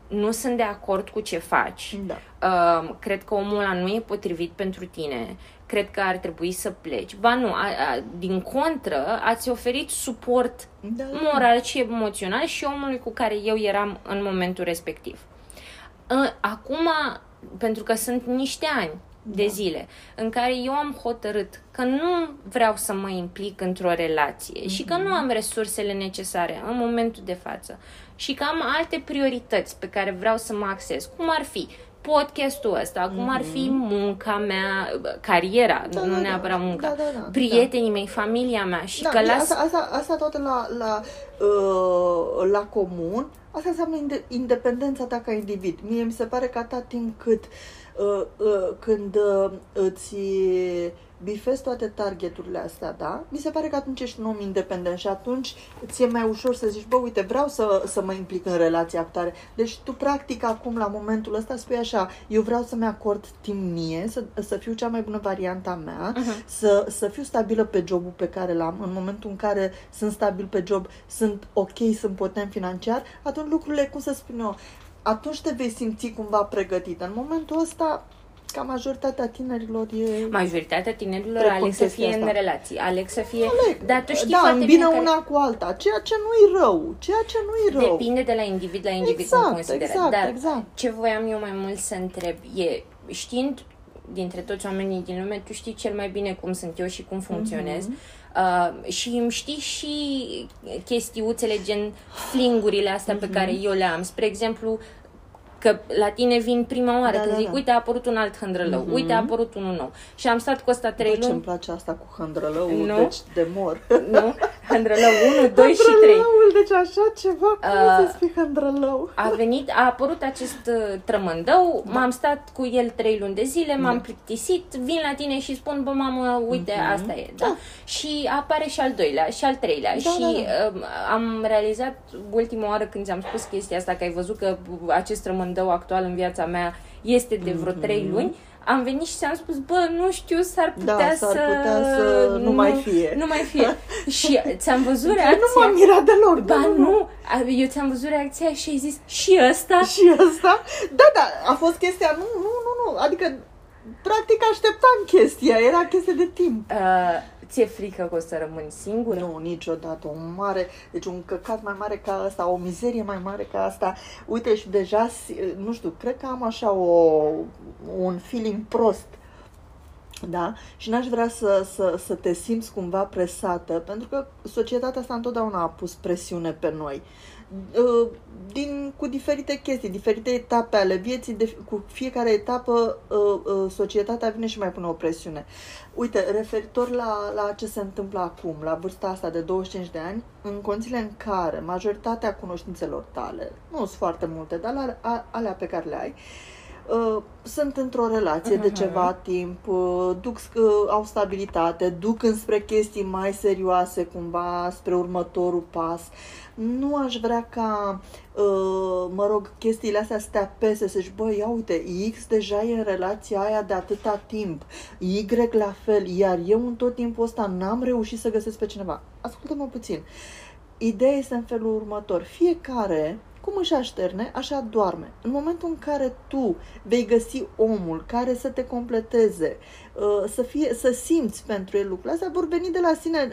nu sunt de acord cu ce faci. Da. Uh, cred că omul ăla nu e potrivit pentru tine, cred că ar trebui să pleci. Ba nu, a, a, din contră, ați oferit suport Da, da. moral și emoțional și omului cu care eu eram în momentul respectiv. Uh, Acum pentru că sunt niște ani de zile în care eu am hotărât că nu vreau să mă implic într-o relație și că nu am resursele necesare în momentul de față și că am alte priorități pe care vreau să mă acces, cum ar fi podcastul ăsta, cum ar fi munca mea, cariera, Da, nu da, da. neapărat munca, Da, da, da. prietenii mei, familia mea și Da, că bine, las... asta, asta, asta toate la, la, uh, la comun, asta înseamnă inde- independența ta ca individ. Mie mi se pare că atâta timp cât uh, uh, când uh, îți bifezi toate targeturile astea, da? Mi se pare că atunci ești un om independent și atunci ți-e mai ușor să zici, bă, uite, vreau să, să mă implic în relația cu tare. Deci tu, practic, acum, la momentul ăsta, spui așa, eu vreau să-mi acord timp mie, să, să fiu cea mai bună varianta mea, Mhm. să, să fiu stabilă pe jobul pe care l-am, în momentul în care sunt stabil pe job, sunt ok, sunt potent financiar, atunci lucrurile, cum să spun eu, atunci te vei simți cumva pregătită. În momentul ăsta, ca majoritatea tinerilor e... Majoritatea tinerilor Precum aleg să chestia fie în asta. relații, aleg să fie... Aleg. Dar tu știi da, foarte îmbină bine că una cu alta, ceea ce nu-i rău, ceea ce nu-i rău. depinde de la individ la individ Exact, cum consideră. exact, Dar exact. ce voiam eu mai mult să întreb e, știind dintre toți oamenii din lume, tu știi cel mai bine cum sunt eu și cum funcționez. Mhm. Uh, și îmi știi și chestiuțele gen flingurile astea Mhm. pe care eu le am. Spre exemplu, că la tine vin prima oară Da, când da, zic, da. uite a apărut un alt hândrălău, Mhm. uite a apărut unul nou. Și am stat cu ăsta trei Bă, ce luni. îmi place asta cu hândrălăul, Nu? deci de mor. Nu? Hândrălău 1, 2 și 3. Hândrălăul, deci așa ceva, cum Uh, să spui hândrălău? A venit, a apărut acest uh, trămândău, m-am stat cu el trei luni de zile, m-am Da. plictisit, vin la tine și spun, bă mamă, uite, Mhm. asta e, da? Da. Și apare și al doilea, și al treilea. Da, și da, uh, am realizat ultima oară când ți-am spus chestia asta, că ai văzut că acest trămândău actual în viața mea este de vreo Mhm. trei luni, am venit și ți-am spus, bă, nu știu, s-ar Da, putea s-ar să... putea să nu mai fie. Nu mai fie. și ți-am văzut Deci reacția. nu m-am mirat deloc. Ba nu, A- eu ți-am văzut reacția și ai zis, și ăsta? Și asta? Da, da, a fost chestia, nu, nu, nu, nu, adică practic așteptam chestia, era chestie de timp. Uh, ți-e frică că o să rămâni singur? Nu, niciodată. Un mare, deci un căcat mai mare ca asta, o mizerie mai mare ca asta. Uite, și deja, si- nu știu, cred că am așa o, un feeling prost. Da? Și n-aș vrea să, să, să te simți cumva presată, pentru că societatea asta întotdeauna a pus presiune pe noi. Uh, Din, cu diferite chestii, diferite etape ale vieții, de, cu fiecare etapă uh, uh, societatea vine și mai pune o presiune. Uite, referitor la, la ce se întâmplă acum, la vârsta asta de 25 de ani, în condițiile în care majoritatea cunoștințelor tale, nu sunt foarte multe, dar la, a, alea pe care le ai, uh, sunt într-o relație de Mhm. ceva timp, uh, duc, uh, au stabilitate, duc înspre chestii mai serioase, cumva spre următorul pas. Nu aș vrea ca, uh, mă rog, chestiile astea să te apese, să zici, băi, ia uite, X deja e în relația aia de atâta timp, Y la fel, iar eu în tot timpul ăsta n-am reușit să găsesc pe cineva. Ascultă-mă puțin. Ideea este în felul următor. Fiecare, cum își așterne, așa doarme. În momentul în care tu vei găsi omul care să te completeze, uh, să, fie, să simți pentru el lucrurile astea, vor veni de la sine.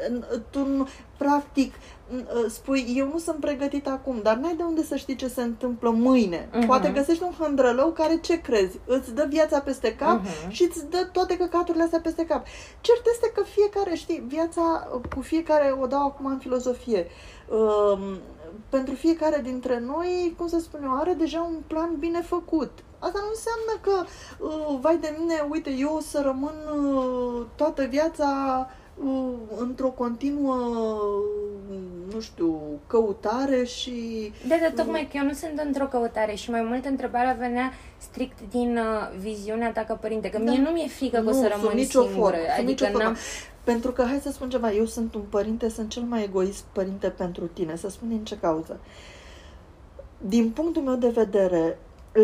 Tu, nu- practic, uh, spui, eu nu sunt pregătit acum, dar n-ai de unde să știi ce se întâmplă mâine. Mhm. Poate găsești un hândrălău care, ce crezi, îți dă viața peste cap Mhm. și îți dă toate căcaturile astea peste cap. Cert este că fiecare, știi, viața cu fiecare, o dau acum în filozofie, um, pentru fiecare dintre noi, cum să spun eu, are deja un plan bine făcut. Asta nu înseamnă că, uh, vai de mine, uite, eu o să rămân uh, toată viața uh, într-o continuă, uh, nu știu, căutare și... Da, da, tocmai că eu nu sunt într-o căutare și mai mult întrebarea venea strict din uh, viziunea ta ca părinte, că Da. mie nu mi-e frică că o Nu, să sub rămân nicio singură, formă, sub adică nicio formă. N-am... Pentru că, hai să spun ceva, eu sunt un părinte, sunt cel mai egoist părinte pentru tine, să spun din ce cauză. Din punctul meu de vedere,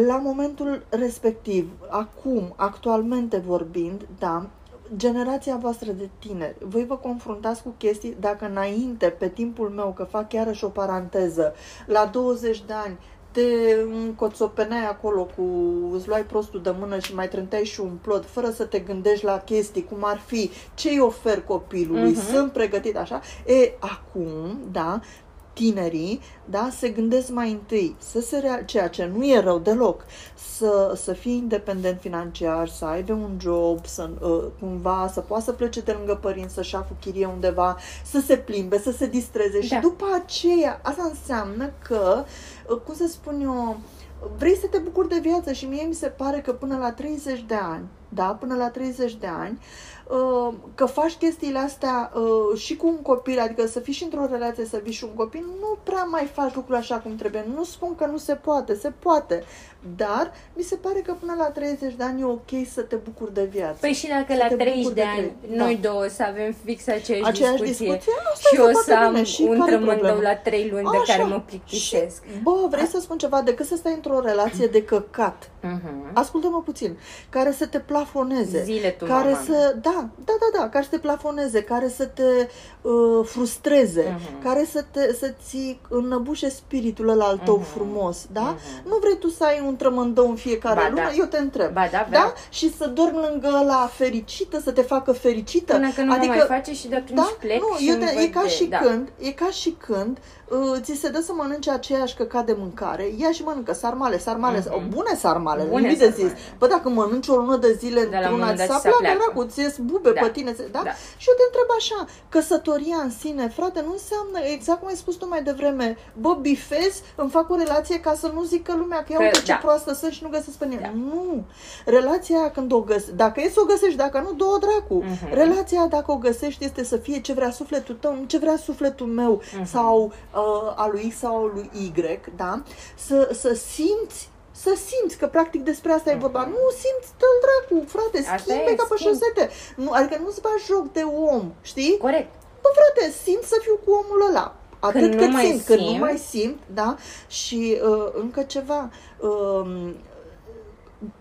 la momentul respectiv, acum, actualmente vorbind, da, generația voastră de tineri, voi vă confruntați cu chestii, dacă înainte, pe timpul meu, că fac iarăși o paranteză, la 20 de ani, te încoțopeneai acolo cu, îți luai prostul de mână și mai trânteai și un plot, fără să te gândești la chestii, cum ar fi ce îi ofer copilului, Mhm. sunt pregătit așa. E, acum, da, tinerii, da, se gândesc mai întâi să se rea- ceea ce nu e rău deloc, să, să fie independent financiar, să aibă un job, să uh, cumva să poată să plece de lângă părinți, să-și ia cu chirie undeva, să se plimbe, să se distreze și Da. după aceea, asta înseamnă că, uh, cum să spun eu, vrei să te bucuri de viață și mie mi se pare că până la 30 de ani, da, până la 30 de ani, uh, că faci chestiile astea uh, și cu un copil, adică să fii și într-o relație, să fii și un copil, nu prea mai faci lucruri așa cum trebuie. Nu spun că nu se poate, se poate, dar mi se pare că până la 30 de ani e ok să te bucuri de viață. Păi și dacă Să la te 30 bucuri de de ani trei- noi da. două să avem fix aceeași, Aceeași discuție, discuție, asta și se o poate să am bine. Și un care-i trământău problema? la 3 luni de care mă plictisesc. Și, bă, vrei să spun ceva? Decât să stai într-o relație de căcat, Mhm. ascultă-mă puțin, care să te plafoneze, Zile tu, care mama. să, da, da, da, da, care să te plafoneze, care să te uh, frustreze, Mhm. care să te, să-ți înnăbușe spiritul ăla al tău Mhm. frumos, da? Mhm. Nu vrei tu să ai un trămândău în fiecare Ba lună? da. Eu te întreb. Ba da, vreau. da? Și să dormi lângă ăla fericită, să te facă fericită. Până când nu adică, mă mai face și de atunci da? plec nu, și eu îmi te, e văd ca de- și da. când, e ca și când uh, ți se dă să mănânci aceeași căcat de mâncare, ia și mănâncă sarmale, sarmale, Mhm. mm-hmm. bune sarmale, Bune nimic de zis. sarmale. Bă, dacă mănânci o lună de zile De la un într-una, moment dat ți ți se pleacă, apleacă. dracu, ți ies bube Da. pe tine, da? Da. Și eu te întreb așa, căsătoria în sine, frate, nu înseamnă, exact cum ai spus tu mai devreme, bă, bifez, îmi fac o relație ca să nu zică lumea că, ia Că- uite ce da. Proastă sunt și nu găsesc pe nimeni. Da. Nu. Relația aia când o găsești, dacă e să o găsești, dacă nu, două dracu. Mhm. Relația dacă o găsești este să fie ce vrea sufletul tău, nu ce vrea sufletul meu Mhm. sau uh, a lui X sau a lui Y, da? Să, să simți să simți că practic despre asta e vorba. Nu simți, dă dracu, frate, Asta schimbe e, ca pe schimb. șosete. Nu, adică nu-ți bagi joc de om, știi? Corect. Bă, frate, simt să fiu cu omul ăla. Atât Când nu cât mai simt, când nu simt. mai simt, da? Și uh, încă ceva, uh,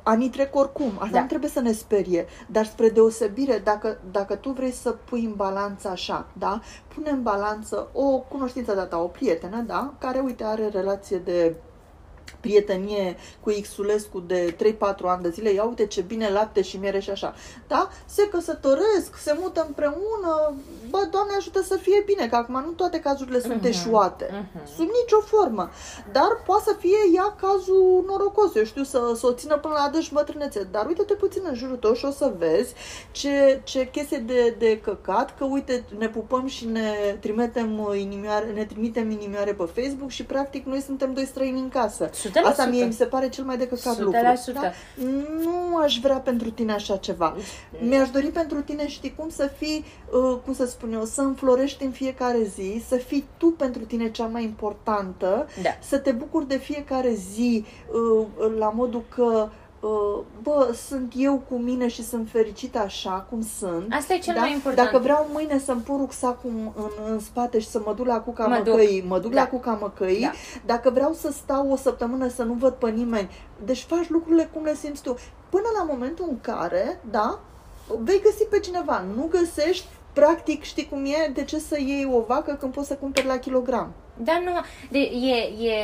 anii trec oricum, asta Da. nu trebuie să ne sperie, dar spre deosebire, dacă, dacă tu vrei să pui în balanță așa, da? Pune în balanță o cunoștință de-a ta, o prietenă, da? Care, uite, are relație de prietenie cu Xulescu de 3-4 ani de zile, ia uite ce bine lapte și miere și așa. Da? Se căsătoresc, se mută împreună, bă, Doamne ajută să fie bine, că acum nu toate cazurile sunt Mhm, eșuate, mhm. sub nicio formă. Dar poate să fie ea cazul norocos, eu știu, să, să o țină până la adânci bătrânețe. Dar uite-te puțin în jurul tău și o să vezi ce, ce chestie de, de căcat, că uite, ne pupăm și ne trimitem inimioare, ne trimitem inimioare pe Facebook și practic noi suntem doi străini în casă. 100%. Asta mie mi se pare cel mai de căcat 100%. lucru. Da? Nu aș vrea pentru tine așa ceva. Mi-aș dori pentru tine, știi cum, să fii, uh, cum să spun eu, să înflorești în fiecare zi, să fii tu pentru tine cea mai importantă, Da. să te bucuri de fiecare zi uh, la modul că uh, bă, sunt eu cu mine și sunt fericită așa cum sunt. Asta e cel da? mai important. Dacă vreau mâine să-mi pun rucsacul în, în spate și să mă duc la cuca Mă duc. măcăii, mă duc Da. la cuca măcăii, Da. dacă vreau să stau o săptămână să nu văd pe nimeni, deci faci lucrurile cum le simți tu. Până la momentul în care, da, vei găsi pe cineva. Nu găsești, practic, știi cum e, de ce să iei o vacă când poți să cumperi la kilogram? Da, nu, de, e, e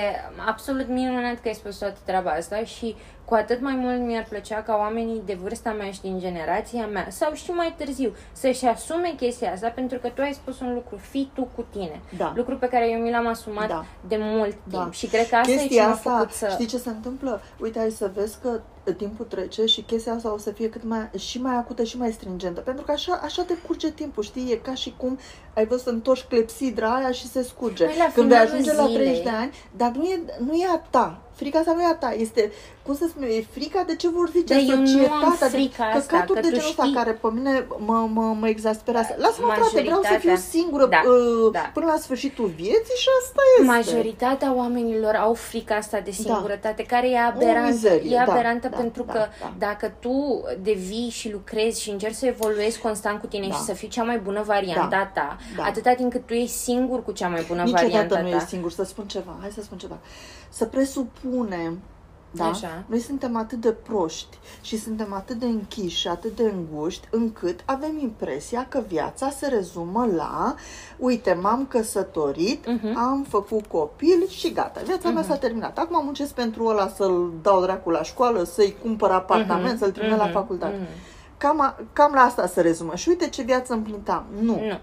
absolut minunat că ai spus toată treaba asta și cu atât mai mult mi-ar plăcea ca oamenii de vârsta mea și din generația mea, sau și mai târziu, să-și asume chestia asta, pentru că tu ai spus un lucru, fii tu cu tine. Da. Lucru pe care eu mi l-am asumat Da. de mult Da. timp și cred că asta chestia e ce m-a asta, făcut să... știi ce se întâmplă? Uite, ai să vezi că timpul trece și chestia asta o să fie cât mai, și mai acută și mai stringentă. Pentru că așa, așa te curge timpul, știi? E ca și cum ai văzut să întorci clepsidra aia și se scurge. Păi, la Când vei finalul ajunge la zilei- 30 de ani, dar nu e, nu e a ta. Frica asta nu e a ta. Este, cum să spun eu, e frica de ce vor zice Dar eu nu am societatea. frica de, asta, căcaturi că de tu genul ăsta știi- care pe mine mă, mă, mă exasperează. Lasă-mă, frate, vreau să fiu Majoritatea- singură Da, uh, da. până la sfârșitul vieții și asta este. Majoritatea oamenilor au frica asta de singurătate, care e aberantă. mizerie, e da, aberantă da, pentru da, că da. dacă tu devii și lucrezi și încerci să evoluezi constant cu tine Da. și să fii cea mai bună varianta Da, ta, da. atâta timp cât tu ești singur cu cea mai bună Niciodată varianta nu ta. ești singur. Să spun ceva. Hai să spun ceva. Să presupunem da? Așa. Noi suntem atât de proști și suntem atât de închiși și atât de înguști încât avem impresia că viața se rezumă la uite, m-am căsătorit, Mhm. am făcut copil și gata. Viața mea s-a terminat. Acum muncesc pentru ăla să-l dau dracul la școală, să-i cumpăr apartament, Mhm, să-l trimit la mhm, facultate. mhm. Cam, a, cam la asta se rezumă. Și uite ce viață împlinită am. Nu. Nu.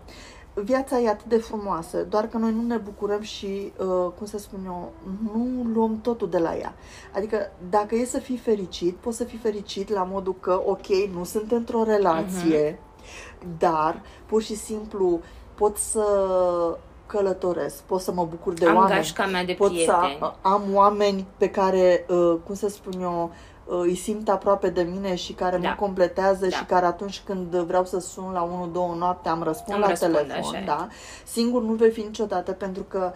Viața e atât de frumoasă, doar că noi nu ne bucurăm și, uh, cum să spun eu, nu luăm totul de la ea. Adică, dacă e să fii fericit, poți să fii fericit la modul că, ok, nu sunt într-o relație, uh-huh. dar, pur și simplu, pot să călătoresc, pot să mă bucur de am oameni. gașca mea de pot prieteni. să am oameni pe care, uh, cum să spun eu, uh, îi simt aproape de mine și care Da. mă completează Da. și care atunci când vreau să sun la 1-2 noapte am răspund Îmi la răspund, telefon, așa e. da. Singur nu vei fi niciodată pentru că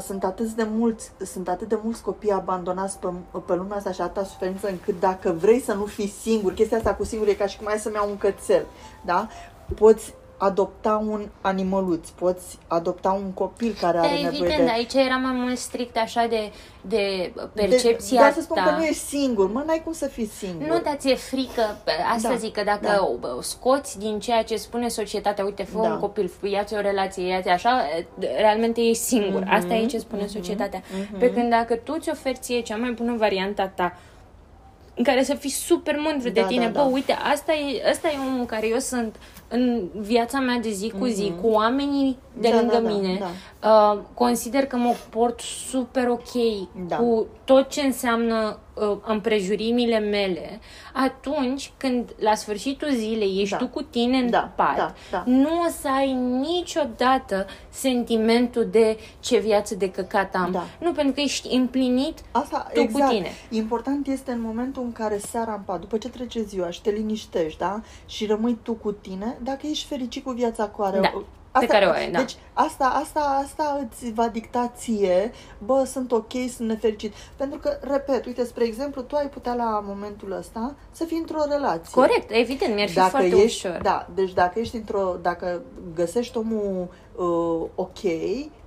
sunt atât de mulți, sunt atât de mulți copii abandonați pe, pe lumea asta și atâta suferință încât dacă vrei să nu fii singur, chestia asta cu singur e ca și cum ai să-mi iau un cățel, da? Poți adopta un animăluț, poți adopta un copil care Da, are nevoie evident, de... aici era mai mult strict așa de, de percepția de, de să spun ta. că nu ești singur, mă, n-ai cum să fii singur. Nu, dar ți-e frică, asta Da, zic, că dacă da. o- scoți din ceea ce spune societatea, uite, fă Da. un copil, ia-ți o relație, ia-ți așa, realmente ești singur. Mhm, Asta e ce spune societatea. Pe când dacă tu ți oferți ție cea mai bună varianta ta, în care să fii super mândru de Da, tine. da, Bă, da. uite, asta e, asta e omul care eu sunt în viața mea de zi cu zi, cu oamenii de Da, lângă da, da, mine. da. Uh, consider că mă port super ok Da. cu tot ce înseamnă uh, împrejurimile mele, atunci când la sfârșitul zilei ești Da. tu cu tine în Da, pat, da, da. nu o să ai niciodată sentimentul de ce viață de căcat am. Da. Nu, pentru că ești împlinit Asta, tu cu exact. tine. Important este în momentul în care seara în pat, după ce trece ziua și te liniștești, da? Și rămâi tu cu tine, dacă ești fericit cu viața cu care... Da, pe care o ai, da. Deci asta, asta, asta îți va dicta ție, bă, sunt ok, sunt nefericit. Pentru că, repet, uite, spre exemplu, tu ai putea la momentul ăsta să fii într-o relație. Corect, evident, mi-ar fi dacă foarte ești, ușor. Da, deci dacă ești într-o, dacă găsești omul uh, ok,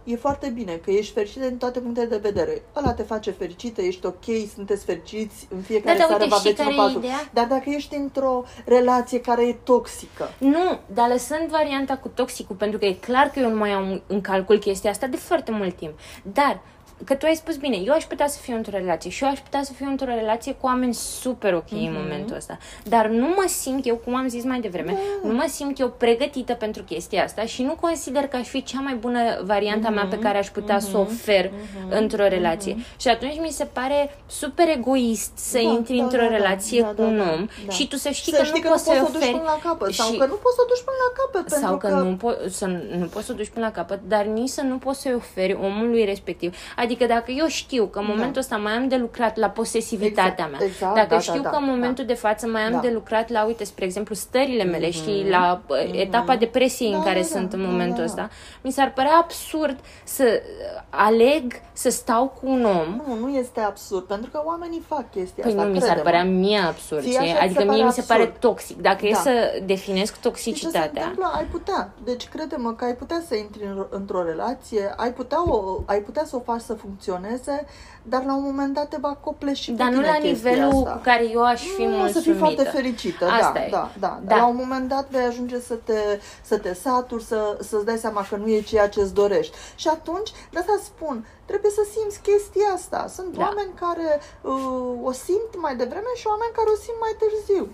e foarte bine, că ești fericit din toate punctele de vedere. Ăla te face fericită, ești ok, sunteți fericiți, în fiecare Da, da, seară uite, vă știi aveți care unul e pe altul. ideea? Dar dacă ești într-o relație care e toxică, Nu, dar lăsând varianta cu toxicul, pentru că e clar că eu nu mai am în calcul chestia asta de foarte mult timp. Dar, că tu ai spus bine, eu aș putea să fiu într-o relație și eu aș putea să fiu într-o relație cu oameni super ok în Mhm. momentul ăsta. Dar nu mă simt eu, cum am zis mai devreme, Da. nu mă simt eu pregătită pentru chestia asta și nu consider că aș fi cea mai bună varianta mea Mhm. pe care aș putea să o ofer într-o relație. Și atunci mi se pare super egoist să Da, intri da, într-o da, da, relație da, cu da, un da, om da. și tu să știi să că știi nu că nu poți să-i poți să o duci oferi până la capăt sau și- că nu poți să o duci până la capăt sau pentru că, nu, po- să, nu poți să o duci până la capăt, dar nici să nu poți să-i oferi omului respectiv. Adică dacă eu știu că în momentul ăsta mai am de lucrat la posesivitatea Exact, mea, exact, dacă da, știu da, că în da, momentul da. de față mai am Da. de lucrat la, uite, spre exemplu, stările mele și la uh, etapa depresiei în Da, care da, sunt da, în da, momentul da, da. ăsta, mi s-ar părea absurd să uh, aleg să stau cu un om Nu, nu este absurd, pentru că oamenii fac chestia Păi asta, nu, mi s-ar crede-mă. părea mie absurd. Ție ție. așa ți se Adică mie pare mi se pare absurd. toxic. Dacă e Da. să definesc Și ce se toxicitatea... întâmplă? Ai putea. Deci crede-mă că ai putea să intri în, într-o relație, ai putea, o, ai putea să o faci să funcționeze, dar la un moment dat te va copleși pe Dar nu tine la chestia nivelul asta. cu care eu aș fi nu, mulțumită. să fii foarte fericită, Asta da, e. da, da, Da. Dar la un moment dat vei ajunge să te, să te saturi, să, să-ți dai seama că nu e ceea ce-ți dorești. Și atunci, de asta spun, trebuie să simți chestia asta. Sunt Da. oameni care uh, o simt mai devreme și oameni care o simt mai târziu.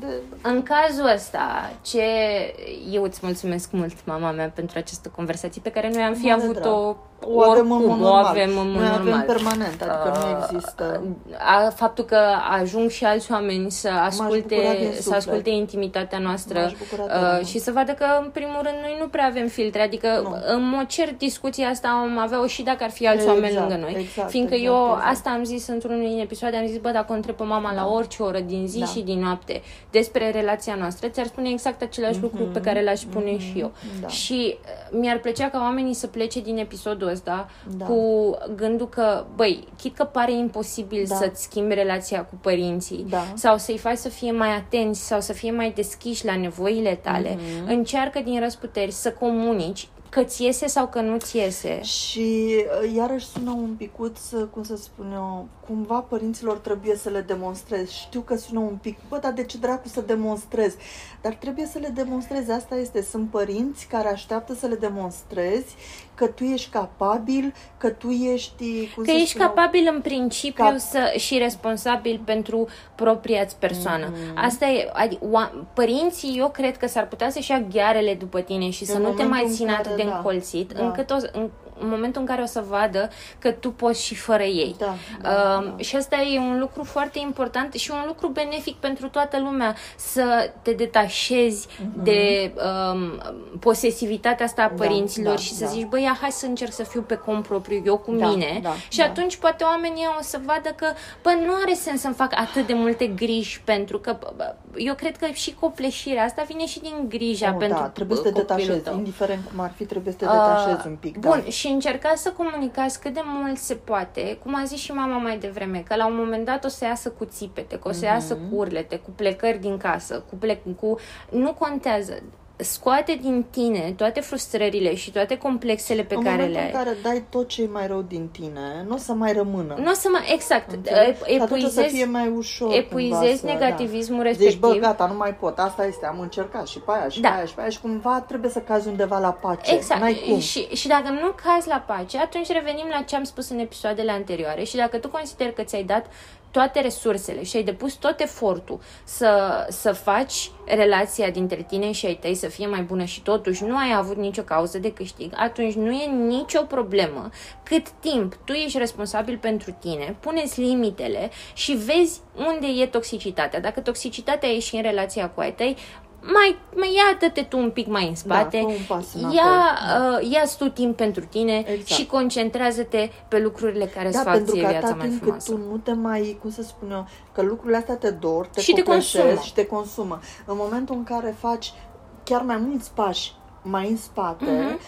De, În cazul ăsta, ce eu îți mulțumesc mult, mama mea, pentru această conversație pe care noi am fi Mare avut-o o avem în mod oricum, o normal. avem în mod Noi normal. avem permanent, adică nu Uh, există... A, faptul că ajung și alți oameni să bucura asculte, din să suflet. asculte intimitatea noastră M-aș bucura tare uh, mult. și să vadă că, în primul rând, noi nu prea avem filtre. Adică, Nu. în mod cert, discuția asta am avea-o și dacă ar fi alți Exact, oameni lângă noi. exact, Fiindcă exact, eu, exact. asta am zis într-unul din episoade, am zis, bă, dacă o întreb pe mama la orice oră din zi Da. și din noapte despre relația noastră, ți-ar spune exact același lucru pe care l-aș spune și eu. da. Și uh, mi-ar plăcea ca oamenii să plece din episodul ăsta Da. cu gândul că, băi, chit că pare imposibil Da. să-ți schimbi relația cu părinții Da. sau să-i faci să fie mai atenți sau să fie mai deschiși la nevoile tale, Mhm. încearcă din răsputeri să comunici că ți iese sau că nu ți iese. Și uh, iarăși sună un picuț, uh, cum să spun eu, cumva părinților trebuie să le demonstrezi. Știu că sună un pic, bă, dar de ce dracu să demonstrezi? Dar trebuie să le demonstrezi, asta este. Sunt părinți care așteaptă să le demonstrezi că tu ești capabil, că tu ești... Cum că să ești spun eu, capabil în principiu Cap- să, și responsabil pentru propria persoană. Mhm. Asta e, adi, oa, părinții, eu cred că s-ar putea să-și ia ghearele după tine și să În nu te mai momentul în țină care, atât de da, încolțit, da. încât o, în, în momentul în care o să vadă că tu poți și fără ei. Da, da, Um, da. Și asta e un lucru foarte important și un lucru benefic pentru toată lumea, să te detașezi de um, posesivitatea asta a Mhm. Da, părinților da, și să da. zici, băi, ia, hai să încerc să fiu pe cont propriu eu cu Da, mine da, și da. atunci poate oamenii o să vadă că, bă, nu are sens să-mi fac atât de multe griji pentru că bă, bă, eu cred că și copleșirea asta vine și din grija Oh, pentru da, trebuie să te bă, copilul detașezi, tău. indiferent cum ar fi, trebuie să te detașezi Uh, un pic. Bun, da. și încercați să comunicați cât de mult se poate, cum a zis și mama mai devreme, că la un moment dat o să iasă cu țipete, că o să iasă Mhm. cu urlete, cu plecări din casă, cu plec, cu... Nu contează. Scoate din tine toate frustrările și toate complexele pe în care momentul le ai. în care dai tot ce e mai rău din tine, nu o să mai rămână. Nu o să mă... Exact. Înțelegi? e- Și atunci o să Epuizezi, fie mai ușor epuizezi cumva să- negativismul da. respectiv. Zici, bă, gata, nu mai pot, asta este, am încercat și pe aia, și Da. pe aia, și pe aia, și cumva trebuie să cazi undeva la pace. Exact. N-ai cum. Și, și dacă nu cazi la pace, atunci revenim la ce am spus în episoadele anterioare și dacă tu consideri că ți-ai dat toate resursele și ai depus tot efortul să, să faci relația dintre tine și ai tăi să fie mai bună și totuși nu ai avut nicio cauză de câștig, atunci nu e nicio problemă. Cât timp tu ești responsabil pentru tine, puneți limitele și vezi unde e toxicitatea. Dacă toxicitatea e și în relația cu ai tăi, mai, mai ia-te tu un pic mai în spate, Da, fă un pas înapoi. ia, Da. uh, ia tu timp pentru tine Exact. și concentrează-te pe lucrurile care îți Da, fac pentru ție că viața atât mai timp cât frumoasă. tu nu te mai, cum să spun eu, că lucrurile astea te dor, te Și te copleșesc consumă. și te consumă. În momentul în care faci chiar mai mulți pași mai în spate, Mhm.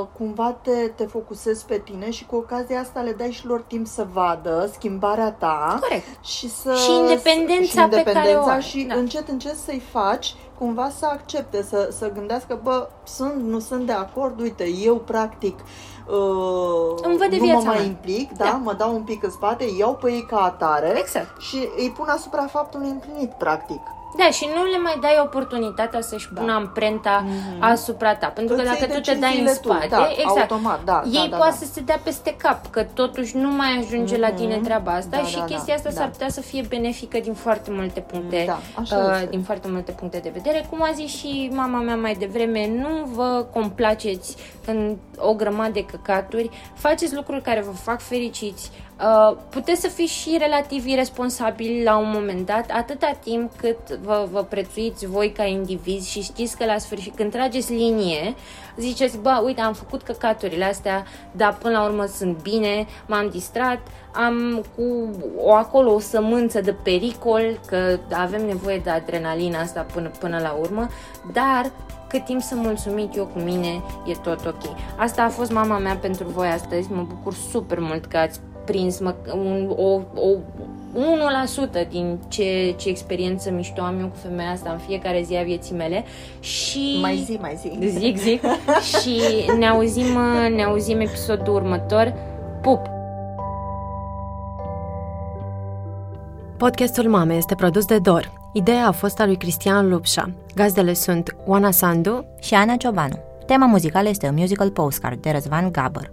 uh, cumva te, te focusezi pe tine și cu ocazia asta le dai și lor timp să vadă schimbarea ta Corect. și să Și independența și pe care o independența ai, și da. încet încet să-i faci cumva să accepte, să, să gândească, bă, sunt, nu sunt de acord, uite, eu practic uh, Îmi văd de nu viața mă mai mea. implic, da, Da. mă dau un pic în spate, iau pe ei ca atare Exact. și îi pun asupra faptului împlinit, practic. Da, și nu le mai dai oportunitatea să-și pună amprenta asupra ta. Pentru că Îți dacă iei tu te dai în deciziile tu, spate, da, exact, automat, da, ei da, da, poate da. să se dea peste cap, că totuși nu mai ajunge la tine treaba asta Da, și da, chestia da, asta da. s-ar putea să fie benefică din foarte multe puncte, Da, așa uh, este. din foarte multe puncte de vedere. Cum a zis și mama mea mai devreme, nu vă complaceți în o grămadă de căcaturi, faceți lucruri care vă fac fericiți, Uh, puteți să fiți și relativ irresponsabili la un moment dat, atâta timp cât vă, vă prețuiți voi ca indivizi și știți că la sfârșit, când trageți linie, ziceți, bă, uite, am făcut căcaturile astea, dar până la urmă sunt bine, m-am distrat, am cu o, acolo o sămânță de pericol, că avem nevoie de adrenalina asta până, până la urmă, dar cât timp sunt mulțumit eu cu mine, e tot ok. Asta a fost mama mea pentru voi astăzi, mă bucur super mult că ați prins mă, un, o, o 1% din ce, ce experiență mișto am eu cu femeia asta în fiecare zi a vieții mele și Mai zi, mai zi. zic, zic și ne auzim, ne auzim episodul următor. Pup! Podcastul Mame este produs de Dor. Ideea a fost a lui Cristian Lupșa. Gazdele sunt Oana Sandu, și Ana Ciobanu. Tema muzicală este un musical postcard de Răzvan Gabăr.